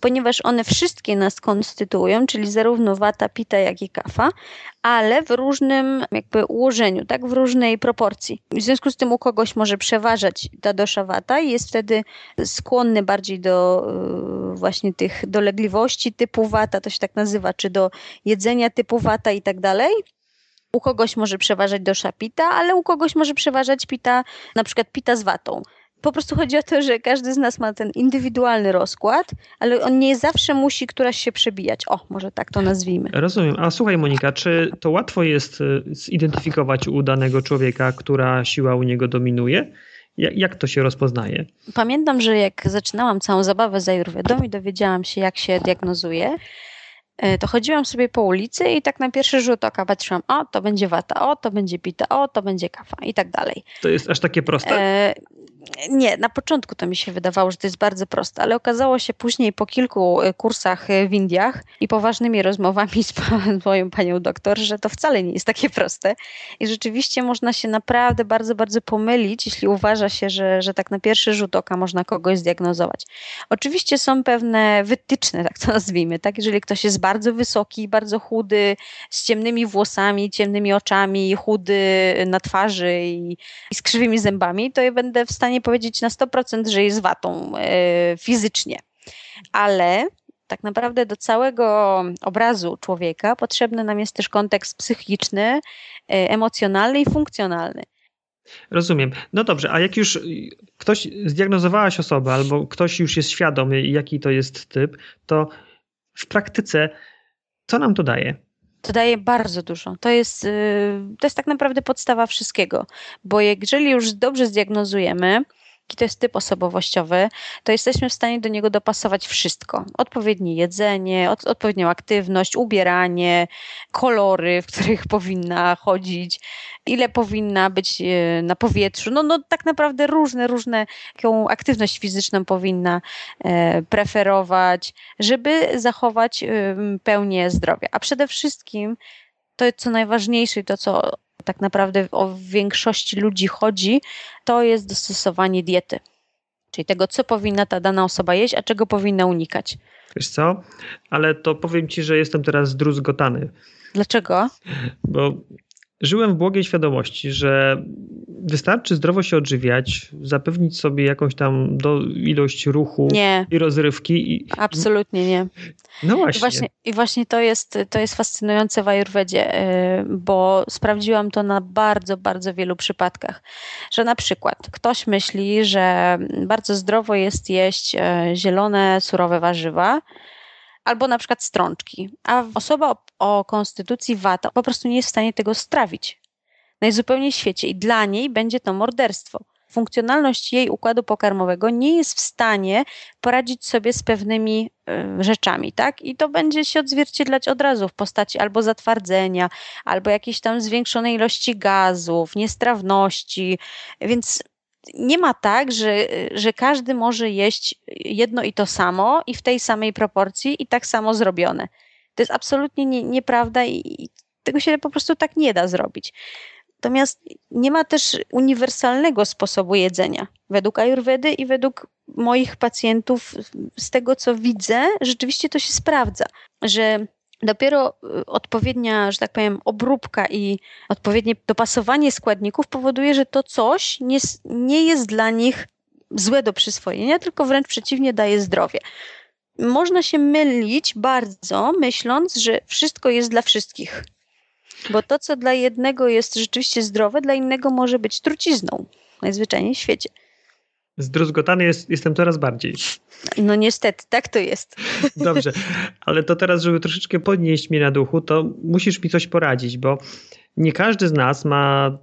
ponieważ one wszystkie nas konstytuują, czyli zarówno wata, pita, jak i kafa, ale w różnym jakby ułożeniu, tak, w różnej proporcji. W związku z tym u kogoś może przeważać ta dosza wata i jest wtedy skłonny bardziej do y, właśnie tych dolegliwości typu wata, to się tak nazywa, czy do jedzenia typu wata i tak dalej, u kogoś może przeważać dosza pita, ale u kogoś może przeważać pita, na przykład pita z watą. Po prostu chodzi o to, że każdy z nas ma ten indywidualny rozkład, ale on nie zawsze musi któraś się przebijać. O, może tak to nazwijmy. Rozumiem. A słuchaj, Monika, czy to łatwo jest y, zidentyfikować u danego człowieka, która siła u niego dominuje? Jak to się rozpoznaje? Pamiętam, że jak zaczynałam całą zabawę z Ayurvedą i dowiedziałam się, jak się diagnozuje, to chodziłam sobie po ulicy i tak na pierwszy rzut oka patrzyłam, o, to będzie wata, o, to będzie pita, o, to będzie kafa i tak dalej. To jest aż takie proste? E, Nie, na początku to mi się wydawało, że to jest bardzo proste, ale okazało się później po kilku y, kursach y, w Indiach i poważnymi rozmowami z moją panią doktor, że to wcale nie jest takie proste. I rzeczywiście można się naprawdę bardzo, bardzo pomylić, jeśli uważa się, że, że tak na pierwszy rzut oka można kogoś zdiagnozować. Oczywiście są pewne wytyczne, tak to nazwijmy, tak? Jeżeli ktoś jest bardzo wysoki, bardzo chudy, z ciemnymi włosami, ciemnymi oczami, chudy na twarzy i, i z krzywymi zębami, to ja będę w stanie powiedzieć na 100%, że jest watą e, fizycznie. Ale tak naprawdę do całego obrazu człowieka potrzebny nam jest też kontekst psychiczny, e, emocjonalny i funkcjonalny. Rozumiem. No dobrze, a jak już ktoś zdiagnozowałaś osobę, albo ktoś już jest świadomy, jaki to jest typ, to w praktyce co nam to daje? To daje bardzo dużo. To jest, y, to jest tak naprawdę podstawa wszystkiego, bo jeżeli już dobrze zdiagnozujemy, jaki to jest typ osobowościowy, to jesteśmy w stanie do niego dopasować wszystko. Odpowiednie jedzenie, od, odpowiednią aktywność, ubieranie, kolory, w których powinna chodzić, ile powinna być e, na powietrzu. No, no tak naprawdę różne, różne, jaką aktywność fizyczną powinna e, preferować, żeby zachować pełnię zdrowia. A przede wszystkim to, co najważniejsze i to, co tak naprawdę o większości ludzi chodzi, to jest dostosowanie diety. Czyli tego, co powinna ta dana osoba jeść, a czego powinna unikać. Wiesz co? Ale to powiem ci, że jestem teraz zdruzgotany. Dlaczego? Bo żyłem w błogiej świadomości, że wystarczy zdrowo się odżywiać, zapewnić sobie jakąś tam do, ilość ruchu nie. i rozrywki. I... Absolutnie nie. No właśnie. I właśnie, i właśnie to, jest, to jest fascynujące w Ayurvedzie, y, bo sprawdziłam to na bardzo, bardzo wielu przypadkach, że na przykład ktoś myśli, że bardzo zdrowo jest jeść y, zielone, surowe warzywa, albo na przykład strączki, a osoba o, o konstytucji wata po prostu nie jest w stanie tego strawić. Najzupełniej w świecie i dla niej będzie to morderstwo. Funkcjonalność jej układu pokarmowego nie jest w stanie poradzić sobie z pewnymi y, rzeczami, tak? I to będzie się odzwierciedlać od razu w postaci albo zatwardzenia, albo jakiejś tam zwiększonej ilości gazów, niestrawności, więc nie ma tak, że, że każdy może jeść jedno i to samo i w tej samej proporcji i tak samo zrobione. To jest absolutnie nie, nieprawda i tego się po prostu tak nie da zrobić. Natomiast nie ma też uniwersalnego sposobu jedzenia. Według Ayurvedy i według moich pacjentów, z tego co widzę, rzeczywiście to się sprawdza, że dopiero y, odpowiednia, że tak powiem, obróbka i odpowiednie dopasowanie składników powoduje, że to coś nie, nie jest dla nich złe do przyswojenia, tylko wręcz przeciwnie daje zdrowie. Można się mylić bardzo, myśląc, że wszystko jest dla wszystkich. Bo to, co dla jednego jest rzeczywiście zdrowe, dla innego może być trucizną. Najzwyczajniej w świecie. Zdruzgotany jest, jestem coraz bardziej. No niestety, tak to jest. Dobrze, ale to teraz, żeby troszeczkę podnieść mnie na duchu, to musisz mi coś poradzić, bo nie każdy z nas ma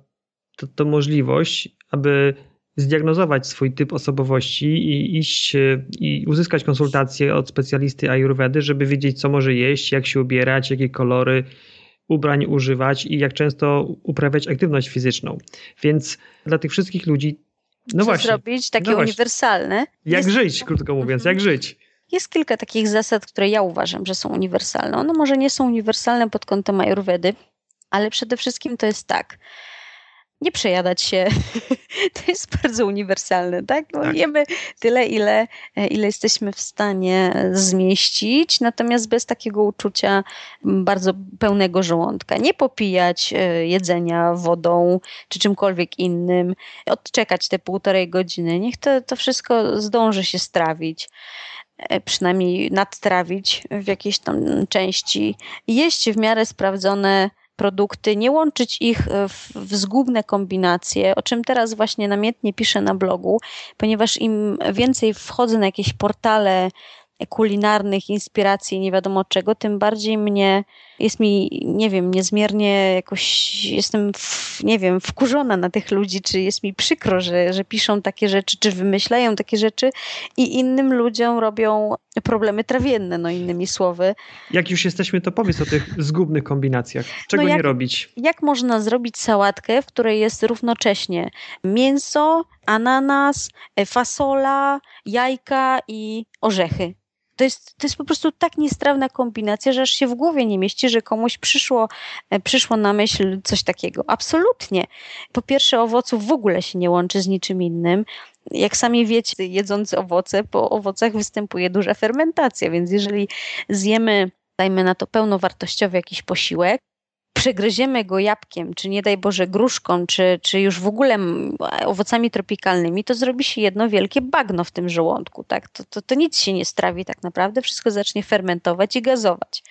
to, możliwość, aby zdiagnozować swój typ osobowości i iść i uzyskać konsultację od specjalisty Ayurvedy, żeby wiedzieć, co może jeść, jak się ubierać, jakie kolory ubrań używać i jak często uprawiać aktywność fizyczną. Więc dla tych wszystkich ludzi no Co właśnie. zrobić takie no uniwersalne? Jak jest... żyć, krótko mówiąc, jak żyć. Jest kilka takich zasad, które ja uważam, że są uniwersalne. One może nie są uniwersalne pod kątem Ayurvedy, ale przede wszystkim to jest tak nie przejadać się. to jest bardzo uniwersalne, tak? No, tak. Jemy tyle, ile, ile jesteśmy w stanie zmieścić, natomiast bez takiego uczucia bardzo pełnego żołądka. Nie popijać e, jedzenia wodą czy czymkolwiek innym, odczekać te półtorej godziny. Niech to, to wszystko zdąży się strawić e, przynajmniej nadtrawić w jakiejś tam części. Jeść w miarę sprawdzone produkty, nie łączyć ich e, w, w zgubne kombinacje, o czym teraz właśnie namiętnie piszę na blogu, ponieważ im więcej wchodzę na jakieś portale kulinarnych, inspiracji, nie wiadomo czego, tym bardziej mnie jest mi, nie wiem, niezmiernie jakoś jestem, w, nie wiem, wkurzona na tych ludzi, czy jest mi przykro, że, że piszą takie rzeczy, czy wymyślają takie rzeczy i innym ludziom robią problemy trawienne, no innymi słowy. Jak już jesteśmy, to powiedz o tych zgubnych kombinacjach. Czego no jak, nie robić? Jak można zrobić sałatkę, w której jest równocześnie mięso, ananas, fasola, jajka i orzechy? To jest, to jest po prostu tak niestrawna kombinacja, że aż się w głowie nie mieści, że komuś przyszło, e, przyszło na myśl coś takiego. Absolutnie. Po pierwsze, owoców w ogóle się nie łączy z niczym innym. Jak sami wiecie, jedząc owoce, po owocach występuje duża fermentacja, więc jeżeli zjemy, dajmy na to pełnowartościowy jakiś posiłek, przegryziemy go jabłkiem, czy nie daj Boże gruszką, czy, czy już w ogóle owocami tropikalnymi, to zrobi się jedno wielkie bagno w tym żołądku. Tak? To, to, to nic się nie strawi tak naprawdę, wszystko zacznie fermentować i gazować.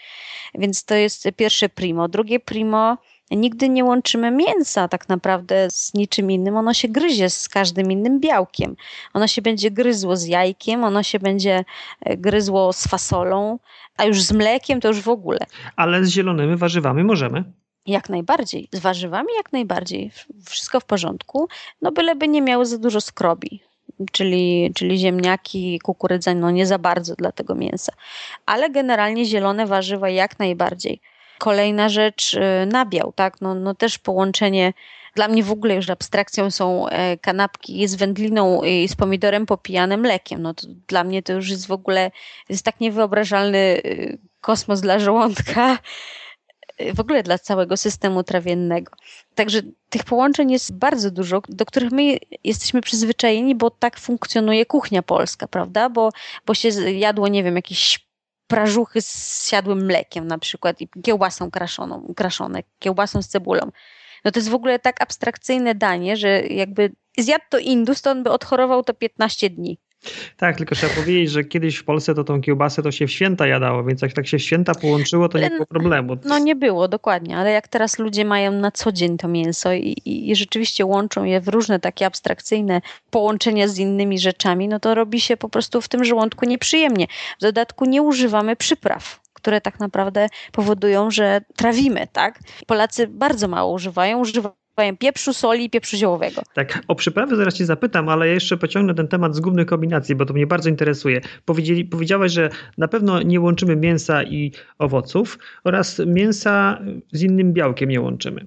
Więc to jest pierwsze primo. Drugie primo, nigdy nie łączymy mięsa tak naprawdę z niczym innym. Ono się gryzie z każdym innym białkiem. Ono się będzie gryzło z jajkiem, ono się będzie e, gryzło z fasolą, a już z mlekiem to już w ogóle. Ale z zielonymi warzywami możemy? Jak najbardziej. Z warzywami jak najbardziej. Wszystko w porządku. No byleby nie miały za dużo skrobi. Czyli, czyli ziemniaki, kukurydza, no nie za bardzo dla tego mięsa. Ale generalnie zielone warzywa jak najbardziej. Kolejna rzecz, y, nabiał, tak? No, no też połączenie dla mnie w ogóle już abstrakcją są e, kanapki z wędliną i z pomidorem popijanym mlekiem. No to dla mnie to już jest w ogóle jest tak niewyobrażalny y, kosmos dla żołądka, y, w ogóle dla całego systemu trawiennego. Także tych połączeń jest bardzo dużo, do których my jesteśmy przyzwyczajeni, bo tak funkcjonuje kuchnia polska, prawda? Bo, bo się jadło, nie wiem, jakieś prażuchy z siadłym mlekiem na przykład i kiełbasą kraszoną, kraszone, kiełbasą z cebulą no to jest w ogóle tak abstrakcyjne danie, że jakby zjadł to Indus, to on by odchorował to 15 dni. Tak, tylko trzeba powiedzieć, że kiedyś w Polsce to tą kiełbasę to się w święta jadało, więc jak tak się w święta połączyło, to nie było problemu. No nie było, dokładnie, ale jak teraz ludzie mają na co dzień to mięso i, i, i rzeczywiście łączą je w różne takie abstrakcyjne połączenia z innymi rzeczami, no to robi się po prostu w tym żołądku nieprzyjemnie. W dodatku nie używamy przypraw które tak naprawdę powodują, że trawimy, tak? Polacy bardzo mało używają, używają pieprzu, soli i pieprzu ziołowego. Tak, o przyprawy zaraz cię zapytam, ale jeszcze pociągnę ten temat zgubnych kombinacji, bo to mnie bardzo interesuje. Powiedzieli, powiedziałaś, że na pewno nie łączymy mięsa i owoców oraz mięsa z innym białkiem nie łączymy.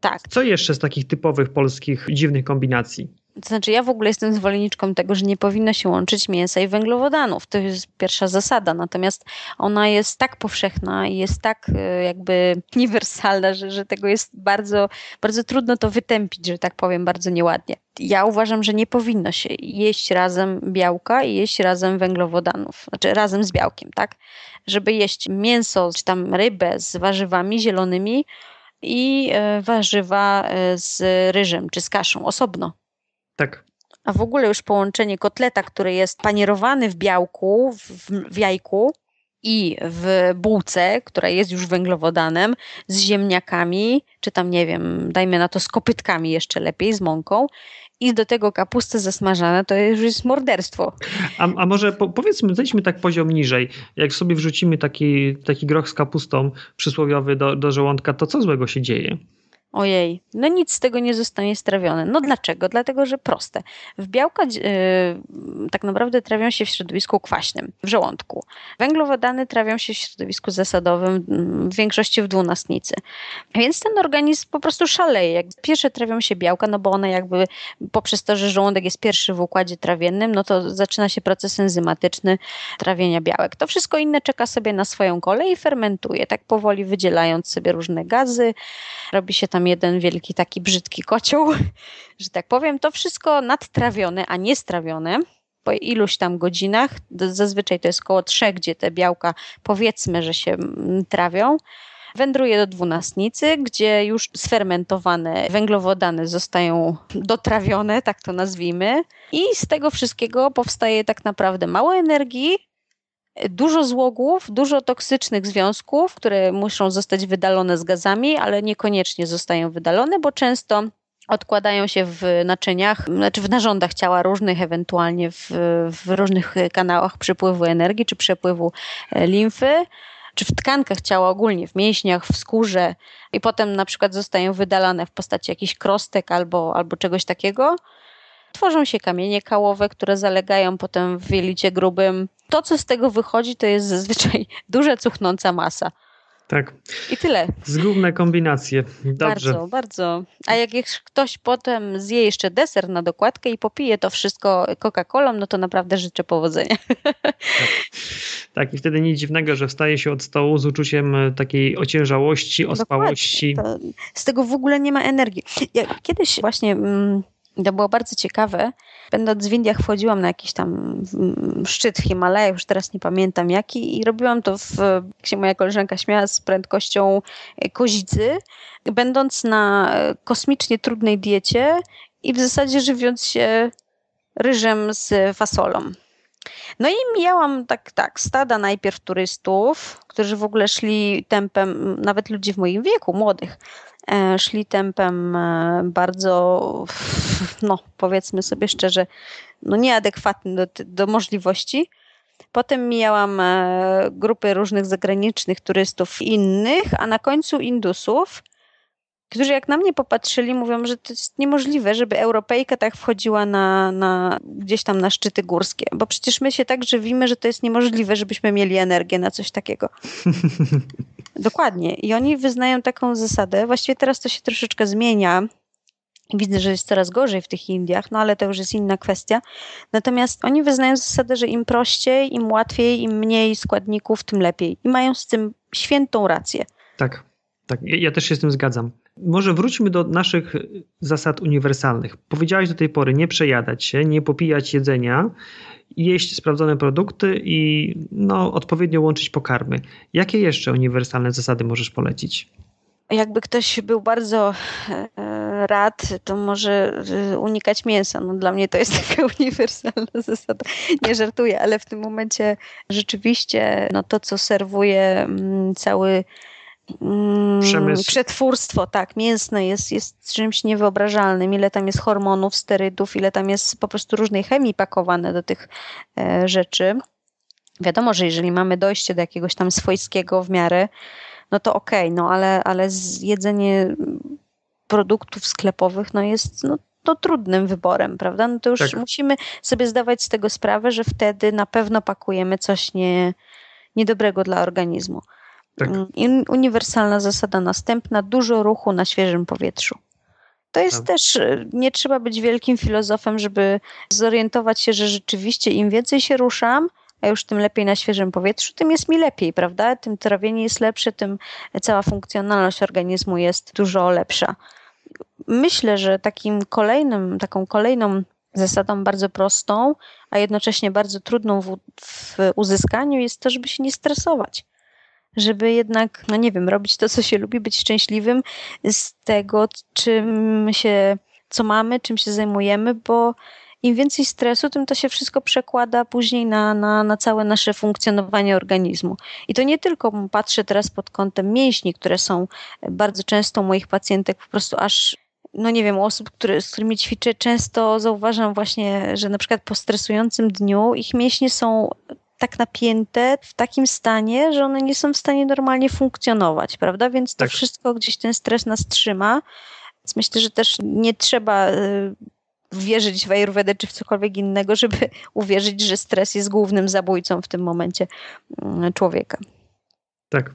Tak. Co jeszcze z takich typowych polskich dziwnych kombinacji? To znaczy, ja w ogóle jestem zwolenniczką tego, że nie powinno się łączyć mięsa i węglowodanów. To jest pierwsza zasada. Natomiast ona jest tak powszechna i jest tak e, jakby uniwersalna, że, że tego jest bardzo, bardzo trudno to wytępić, że tak powiem, bardzo nieładnie. Ja uważam, że nie powinno się jeść razem białka i jeść razem węglowodanów. Znaczy razem z białkiem, tak? Żeby jeść mięso czy tam rybę z warzywami zielonymi i e, warzywa e, z ryżem czy z kaszą osobno tak. A w ogóle już połączenie kotleta, który jest panierowany w białku, w, w jajku i w bułce, która jest już węglowodanem, z ziemniakami, czy tam nie wiem, dajmy na to z kopytkami jeszcze lepiej, z mąką i do tego kapustę zasmażane, to już jest morderstwo. A, a może po, powiedzmy, zejdźmy tak poziom niżej. Jak sobie wrzucimy taki, taki groch z kapustą przysłowiowy do, do żołądka, to co złego się dzieje? Ojej, no nic z tego nie zostanie strawione. No dlaczego? Dlatego, że proste. W białka yy, tak naprawdę trawią się w środowisku kwaśnym, w żołądku. Węglowodany trawią się w środowisku zasadowym, w większości w dwunastnicy. Więc ten organizm po prostu szaleje. Jak pierwsze trawią się białka, no bo one jakby poprzez to, że żołądek jest pierwszy w układzie trawiennym, no to zaczyna się proces enzymatyczny trawienia białek. To wszystko inne czeka sobie na swoją kolej i fermentuje, tak powoli wydzielając sobie różne gazy. Robi się tam jeden wielki taki brzydki kocioł, że tak powiem. To wszystko nadtrawione, a nie strawione po iluś tam godzinach, zazwyczaj to jest około trzech, gdzie te białka powiedzmy, że się mm, trawią, wędruje do dwunastnicy, gdzie już sfermentowane węglowodany zostają dotrawione, tak to nazwijmy. I z tego wszystkiego powstaje tak naprawdę mało energii, dużo złogów, dużo toksycznych związków, które muszą zostać wydalone z gazami, ale niekoniecznie zostają wydalone, bo często odkładają się w naczyniach, znaczy w narządach ciała różnych, ewentualnie w, w różnych kanałach przepływu energii czy przepływu e, limfy czy w tkankach ciała ogólnie, w mięśniach, w skórze i potem na przykład zostają wydalane w postaci jakichś krostek albo, albo czegoś takiego. Tworzą się kamienie kałowe, które zalegają potem w jelicie grubym. To, co z tego wychodzi, to jest zazwyczaj duża cuchnąca masa. Tak. I tyle. Zgubne kombinacje. Dobrze. Bardzo, bardzo. A jak ktoś potem zje jeszcze deser na dokładkę i popije to wszystko Coca-Colą, no to naprawdę życzę powodzenia. Tak. tak, i wtedy nic dziwnego, że wstaje się od stołu z uczuciem e, takiej ociężałości, ospałości. z tego w ogóle nie ma energii. Ja kiedyś właśnie... Mm, to było bardzo ciekawe. Będąc w Indiach wchodziłam na jakiś tam szczyt w Himalajach, już teraz nie pamiętam jaki i robiłam to, w, jak się moja koleżanka śmiała, z prędkością e, kozicy, będąc na e, kosmicznie trudnej diecie i w zasadzie żywiąc się ryżem z fasolą. No i mijałam tak, tak, stada najpierw turystów, którzy w ogóle szli tempem, nawet ludzi w moim wieku, młodych, szli tempem e, bardzo, no powiedzmy sobie szczerze, no nieadekwatnym do, do możliwości. Potem mijałam e, grupy różnych zagranicznych turystów innych, a na końcu Indusów, którzy jak na mnie popatrzyli, mówią, że to jest niemożliwe, żeby Europejka tak wchodziła na, na, gdzieś tam na szczyty górskie, bo przecież my się tak żywimy, że to jest niemożliwe, żebyśmy mieli energię na coś takiego. Dokładnie. I oni wyznają taką zasadę. Właściwie teraz to się troszeczkę zmienia. Widzę, że jest coraz gorzej w tych Indiach, no ale to już jest inna kwestia. Natomiast oni wyznają zasadę, że im prościej, im łatwiej, im mniej składników, tym lepiej. I mają z tym świętą rację. Tak, tak. Ja też się z tym zgadzam. Może wróćmy do naszych zasad uniwersalnych. Powiedziałeś do tej pory nie przejadać się, nie popijać jedzenia, jeść sprawdzone produkty i no, odpowiednio łączyć pokarmy. Jakie jeszcze uniwersalne zasady możesz polecić? Jakby ktoś był bardzo e, rad, to może e, unikać mięsa. No, dla mnie to jest taka uniwersalna zasada. Nie żartuję, ale w tym momencie rzeczywiście no, to, co serwuje mm, cały Przemysł. Przetwórstwo, tak, mięsne jest, jest czymś niewyobrażalnym. Ile tam jest hormonów, sterydów, ile tam jest po prostu różnej chemii pakowane do tych e, rzeczy. Wiadomo, że jeżeli mamy dojście do jakiegoś tam swojskiego w miarę, no to okej, okay, no ale, ale jedzenie produktów sklepowych no jest no, to trudnym wyborem, prawda? No to już tak. musimy sobie zdawać z tego sprawę, że wtedy na pewno pakujemy coś nie, niedobrego dla organizmu. Tak. Mm, uniwersalna zasada następna, dużo ruchu na świeżym powietrzu. To jest tak. też, y, nie trzeba być wielkim filozofem, żeby zorientować się, że rzeczywiście im więcej się ruszam, a już tym lepiej na świeżym powietrzu, tym jest mi lepiej, prawda? Tym trawienie jest lepsze, tym cała funkcjonalność organizmu jest dużo lepsza. Myślę, że takim kolejnym, taką kolejną zasadą bardzo prostą, a jednocześnie bardzo trudną w, w uzyskaniu jest to, żeby się nie stresować żeby jednak, no nie wiem, robić to, co się lubi, być szczęśliwym z tego, czym się, co mamy, czym się zajmujemy, bo im więcej stresu, tym to się wszystko przekłada później na, na, na całe nasze funkcjonowanie organizmu. I to nie tylko patrzę teraz pod kątem mięśni, które są bardzo często u moich pacjentek po prostu aż no nie wiem, osób, które, z którymi ćwiczę, często zauważam właśnie, że na przykład po stresującym dniu ich mięśnie są tak napięte w takim stanie, że one nie są w stanie normalnie funkcjonować, prawda? Więc to tak. wszystko gdzieś ten stres nas trzyma. Więc myślę, że też nie trzeba y, wierzyć w Ayurvedę czy w cokolwiek innego, żeby uwierzyć, że stres jest głównym zabójcą w tym momencie mm, człowieka. Tak.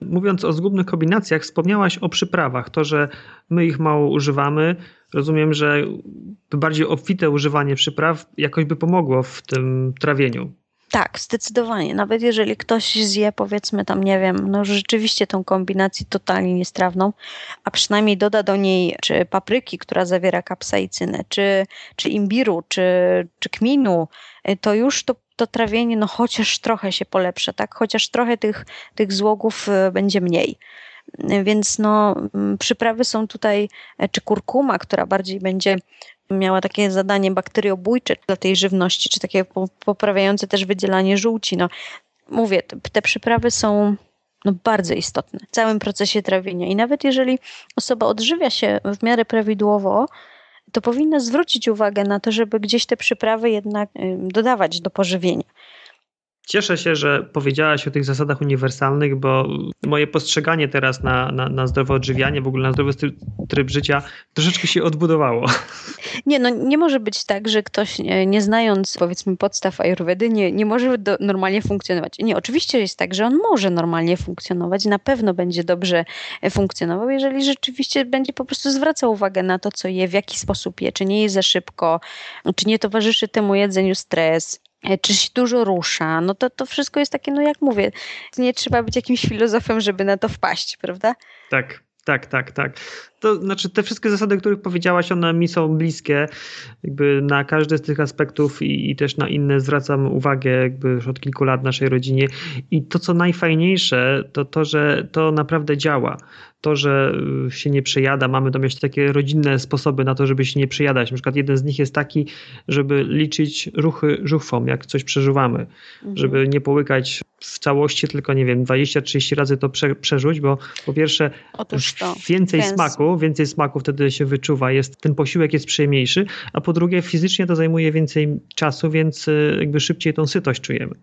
Mówiąc o zgubnych kombinacjach, wspomniałaś o przyprawach. To, że my ich mało używamy, rozumiem, że bardziej obfite używanie przypraw jakoś by pomogło w tym trawieniu. Tak, zdecydowanie. Nawet jeżeli ktoś zje, powiedzmy tam, nie wiem, no rzeczywiście tą kombinację totalnie niestrawną, a przynajmniej doda do niej czy papryki, która zawiera kapsaicynę, czy, czy imbiru, czy, czy kminu, y, to już to, to trawienie, no chociaż trochę się polepsza, tak? Chociaż trochę tych, tych złogów y, będzie mniej. Więc no, mm, przyprawy są tutaj, czy kurkuma, która bardziej będzie miała takie zadanie bakteriobójcze dla tej żywności, czy takie poprawiające też wydzielanie żółci. No, mówię, te przyprawy są no, bardzo istotne w całym procesie trawienia. I nawet jeżeli osoba odżywia się w miarę prawidłowo, to powinna zwrócić uwagę na to, żeby gdzieś te przyprawy jednak dodawać do pożywienia. Cieszę się, że powiedziałaś o tych zasadach uniwersalnych, bo moje postrzeganie teraz na, na, na zdrowe odżywianie, w ogóle na zdrowy tryb życia troszeczkę się odbudowało. Nie, no nie może być tak, że ktoś nie, nie znając powiedzmy podstaw ayurvedy nie, nie może do, normalnie funkcjonować. Nie, oczywiście jest tak, że on może normalnie funkcjonować, na pewno będzie dobrze funkcjonował, jeżeli rzeczywiście będzie po prostu zwracał uwagę na to, co je, w jaki sposób je, czy nie je za szybko, czy nie towarzyszy temu jedzeniu stres, E, czy się dużo rusza, no to to wszystko jest takie, no jak mówię, nie trzeba być jakimś filozofem, żeby na to wpaść, prawda? Tak, tak, tak, tak. To znaczy te wszystkie zasady, o których powiedziałaś, one mi są bliskie. Jakby na każdy z tych aspektów i, i, też na inne zwracam uwagę jakby już od kilku lat naszej rodzinie. I to, co najfajniejsze, to to, że to naprawdę działa to, że y, się nie przejada, mamy mieć takie rodzinne sposoby na to, żeby się nie przejadać. Na przykład jeden z nich jest taki, żeby liczyć ruchy żuchwą, jak coś przeżuwamy, mhm. żeby nie połykać w całości, tylko nie wiem, 20-30 razy to prze, przerzuć, bo po pierwsze więcej smaku, więcej smaku wtedy się wyczuwa, jest, ten posiłek jest przyjemniejszy, a po drugie fizycznie to zajmuje więcej czasu, więc y, jakby szybciej tą sytość czujemy.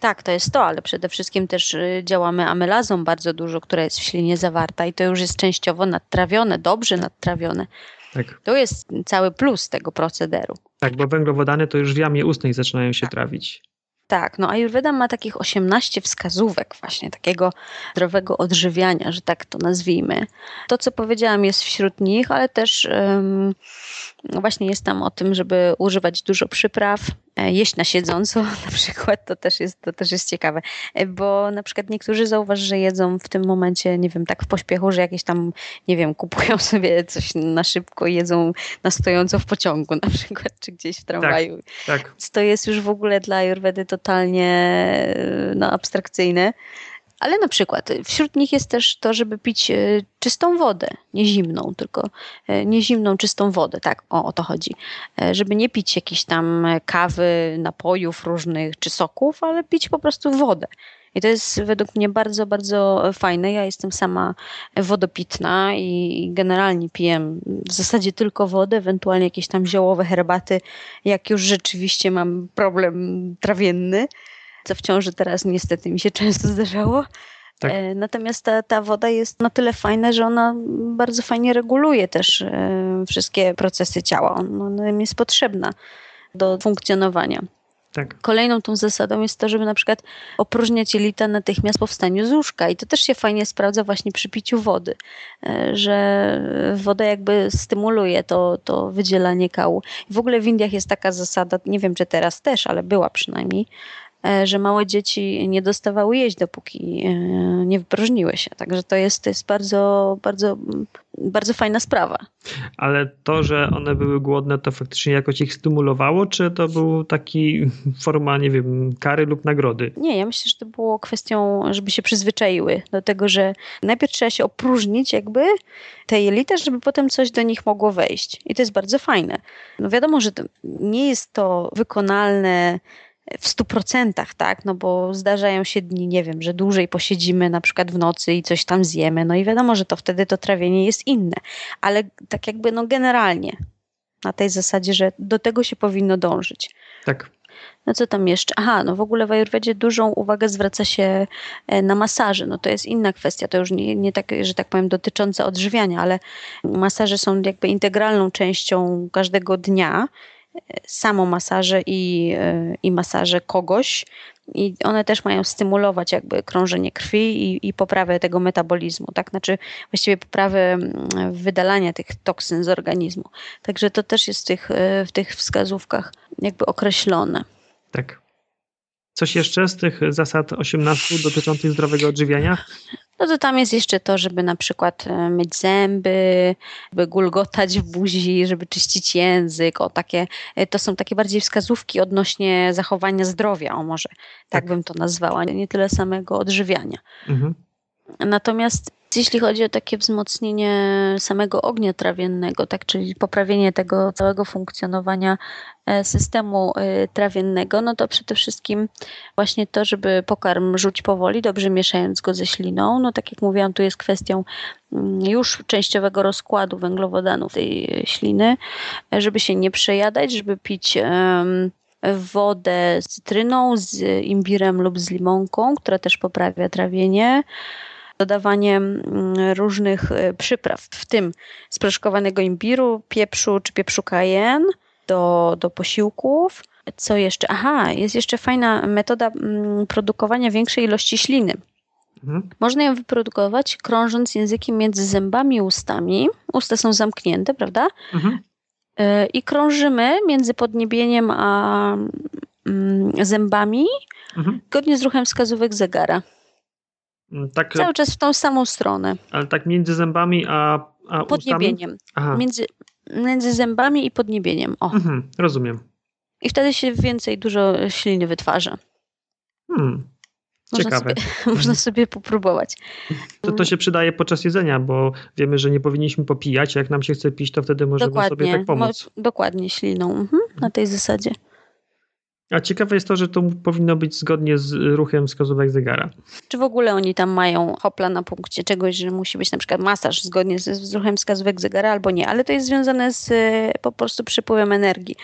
Tak, to jest to, ale przede wszystkim też y, działamy amylazą bardzo dużo, która jest w ślinie zawarta i to już jest częściowo nadtrawione, dobrze nadtrawione. Tak. To jest cały plus tego procederu. Tak, bo węglowodany to już w jamie ustnej zaczynają się tak. trawić. Tak, no Ayurveda ma takich 18 wskazówek właśnie takiego zdrowego odżywiania, że tak to nazwijmy. To, co powiedziałam jest wśród nich, ale też um, właśnie jest tam o tym, żeby używać dużo przypraw, jeść na siedząco na przykład, to też, jest, to też jest ciekawe, e, bo na przykład niektórzy zauważ, że jedzą w tym momencie, nie wiem, tak w pośpiechu, że jakieś tam, nie wiem, kupują sobie coś na szybko i jedzą na stojąco w pociągu na przykład, czy gdzieś w tramwaju. Tak, tak. To jest już w ogóle dla Ayurvedy totalnie e, no, abstrakcyjne. Ale na przykład wśród nich jest też to, żeby pić e, czystą wodę, nie zimną, tylko e, nie zimną, czystą wodę, tak, o, o to chodzi. Żeby nie pić jakichś tam kawy, napojów różnych czy soków, ale pić po prostu wodę. I to jest według mnie bardzo, bardzo fajne. Ja jestem sama wodopitna i generalnie piję w zasadzie tylko wodę, ewentualnie jakieś tam ziołowe herbaty, jak już rzeczywiście mam problem trawienny co w ciąży teraz niestety mi się często zdarzało. Tak. E, natomiast ta, ta woda jest na tyle fajna, że ona bardzo fajnie reguluje też e, wszystkie procesy ciała. Ona jest potrzebna do funkcjonowania. Tak. Kolejną tą zasadą jest to, żeby na przykład opróżniać jelita natychmiast po wstaniu z łóżka i to też się fajnie sprawdza właśnie przy piciu wody, e, że woda jakby stymuluje to, to wydzielanie kału. W ogóle w Indiach jest taka zasada, nie wiem czy teraz też, ale była przynajmniej, że małe dzieci nie dostawały jeść, dopóki e, nie wypróżniły się. Także to jest, to jest bardzo, bardzo, bardzo fajna sprawa. Ale to, że one były głodne, to faktycznie jakoś ich stymulowało, czy to był taki forma, nie wiem, kary lub nagrody? Nie, ja myślę, że to było kwestią, żeby się przyzwyczaiły do tego, że najpierw trzeba się opróżnić jakby te jelita, żeby potem coś do nich mogło wejść. I to jest bardzo fajne. No wiadomo, że nie jest to wykonalne w stu procentach, tak? No bo zdarzają się dni, nie wiem, że dłużej posiedzimy na przykład w nocy i coś tam zjemy, no i wiadomo, że to wtedy to trawienie jest inne, ale tak jakby no generalnie na tej zasadzie, że do tego się powinno dążyć. Tak. No co tam jeszcze? Aha, no w ogóle w Ayurvedzie dużą uwagę zwraca się e, na masaże. No to jest inna kwestia, to już nie, nie tak, że tak powiem, dotycząca odżywiania, ale masaże są jakby integralną częścią każdego dnia samomasaże i, i masaże kogoś. I one też mają stymulować jakby krążenie krwi i, i poprawę tego metabolizmu, tak? Znaczy właściwie poprawę mm, wydalania tych toksyn z organizmu. Także to też jest w tych, w tych wskazówkach jakby określone. Tak. Coś jeszcze z tych zasad 18 dotyczących zdrowego odżywiania? no to tam jest jeszcze to, żeby na przykład e, myć zęby, żeby gulgotać w buzi, żeby czyścić język, o takie, e, to są takie bardziej wskazówki odnośnie zachowania zdrowia, o może tak, tak bym to nazwała, nie tyle samego odżywiania. Mhm. Natomiast jeśli chodzi o takie wzmocnienie samego ognia trawiennego, tak, czyli poprawienie tego całego funkcjonowania e, systemu e, trawiennego, no to przede wszystkim właśnie to, żeby pokarm rzuć powoli, dobrze mieszając go ze śliną. No tak jak mówiłam, tu jest kwestią mm, już częściowego rozkładu węglowodanów tej śliny, żeby się nie przejadać, żeby pić wodę z cytryną, z imbirem lub z limonką, która też poprawia trawienie dodawaniem mm, różnych e, przypraw, w tym sproszkowanego imbiru, pieprzu czy pieprzu cayenne do, do posiłków. Co jeszcze? Aha, jest jeszcze fajna metoda mm, produkowania większej ilości śliny. Mhm. Można ją wyprodukować krążąc językiem między zębami i ustami. Usta są zamknięte, prawda? Mhm. E, I krążymy między podniebieniem a mm, zębami, mhm. zgodnie z ruchem wskazówek zegara. Mm, tak, Cały czas w tą samą stronę. Ale tak między zębami a, a Podniebieniem. Między, między zębami i podniebieniem. O. Mhm, rozumiem. I wtedy się więcej, dużo śliny wytwarza. Hmm. Można Ciekawe. Sobie, można sobie popróbować. To, to się przydaje podczas jedzenia, bo wiemy, że nie powinniśmy popijać. Jak nam się chce pić, to wtedy możemy dokładnie. sobie tak pomóc. Dokładnie, śliną. Mhm, na tej zasadzie. A ciekawe jest to, że to powinno być zgodnie z ruchem wskazówek zegara. Czy w ogóle oni tam mają hopla na punkcie czegoś, że musi być na przykład masaż zgodnie z, z ruchem wskazówek zegara albo nie, ale to jest związane z po prostu przepływem energii.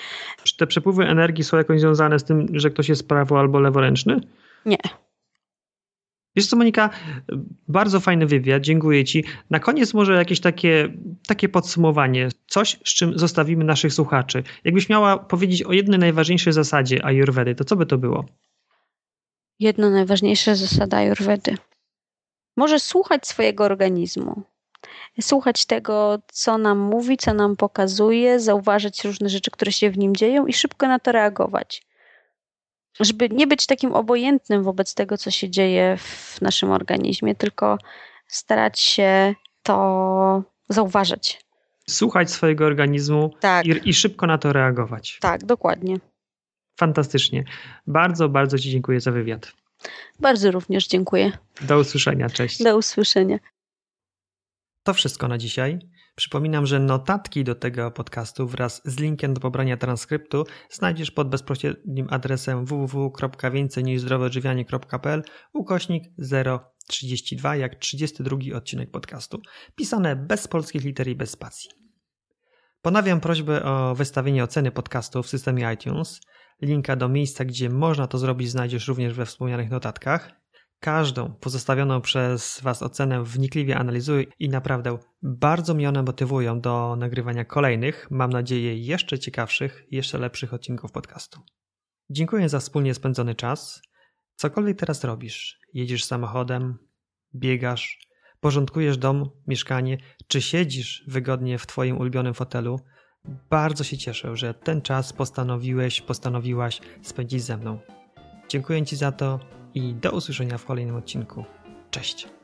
Czy te przepływy energii są jakoś związane z tym, że ktoś jest prawo albo leworęczny? Nie. Wiesz co, Monika, bardzo fajny wywiad, dziękuję Ci. Na koniec może jakieś takie, takie podsumowanie, coś, z czym zostawimy naszych słuchaczy. Jakbyś miała powiedzieć o jednej najważniejszej zasadzie Ayurvedy, to co by to było? Jedna najważniejsza zasada Ayurvedy. Może słuchać swojego organizmu. Słuchać tego, co nam mówi, co nam pokazuje, zauważyć różne rzeczy, które się w nim dzieją i szybko na to reagować żeby nie być takim obojętnym wobec tego, co się dzieje w naszym organizmie, tylko starać się to zauważyć. Słuchać swojego organizmu tak. i, i szybko na to reagować. Tak, dokładnie. Fantastycznie. Bardzo, bardzo Ci dziękuję za wywiad. Bardzo również dziękuję. Do usłyszenia. Cześć. Do usłyszenia. To wszystko na dzisiaj. Przypominam, że notatki do tego podcastu wraz z linkiem do pobrania transkryptu znajdziesz pod bezpośrednim adresem www.więcejniżzdroweodżywianie.pl ukośnik 032 jak 32 odcinek podcastu. Pisane bez polskich liter i bez spacji. Ponawiam prośbę o wystawienie oceny podcastu w systemie iTunes. Linka do miejsca, gdzie można to zrobić znajdziesz również we wspomnianych notatkach. Każdą pozostawioną przez Was ocenę wnikliwie analizuję i naprawdę bardzo mnie one motywują do nagrywania kolejnych, mam nadzieję jeszcze ciekawszych, jeszcze lepszych odcinków podcastu. Dziękuję za wspólnie spędzony czas. Cokolwiek teraz robisz, jedziesz samochodem, biegasz, porządkujesz dom, mieszkanie, czy siedzisz wygodnie w Twoim ulubionym fotelu, bardzo się cieszę, że ten czas postanowiłeś, postanowiłaś spędzić ze mną. Dziękuję Ci za to i do usłyszenia w kolejnym odcinku. Cześć!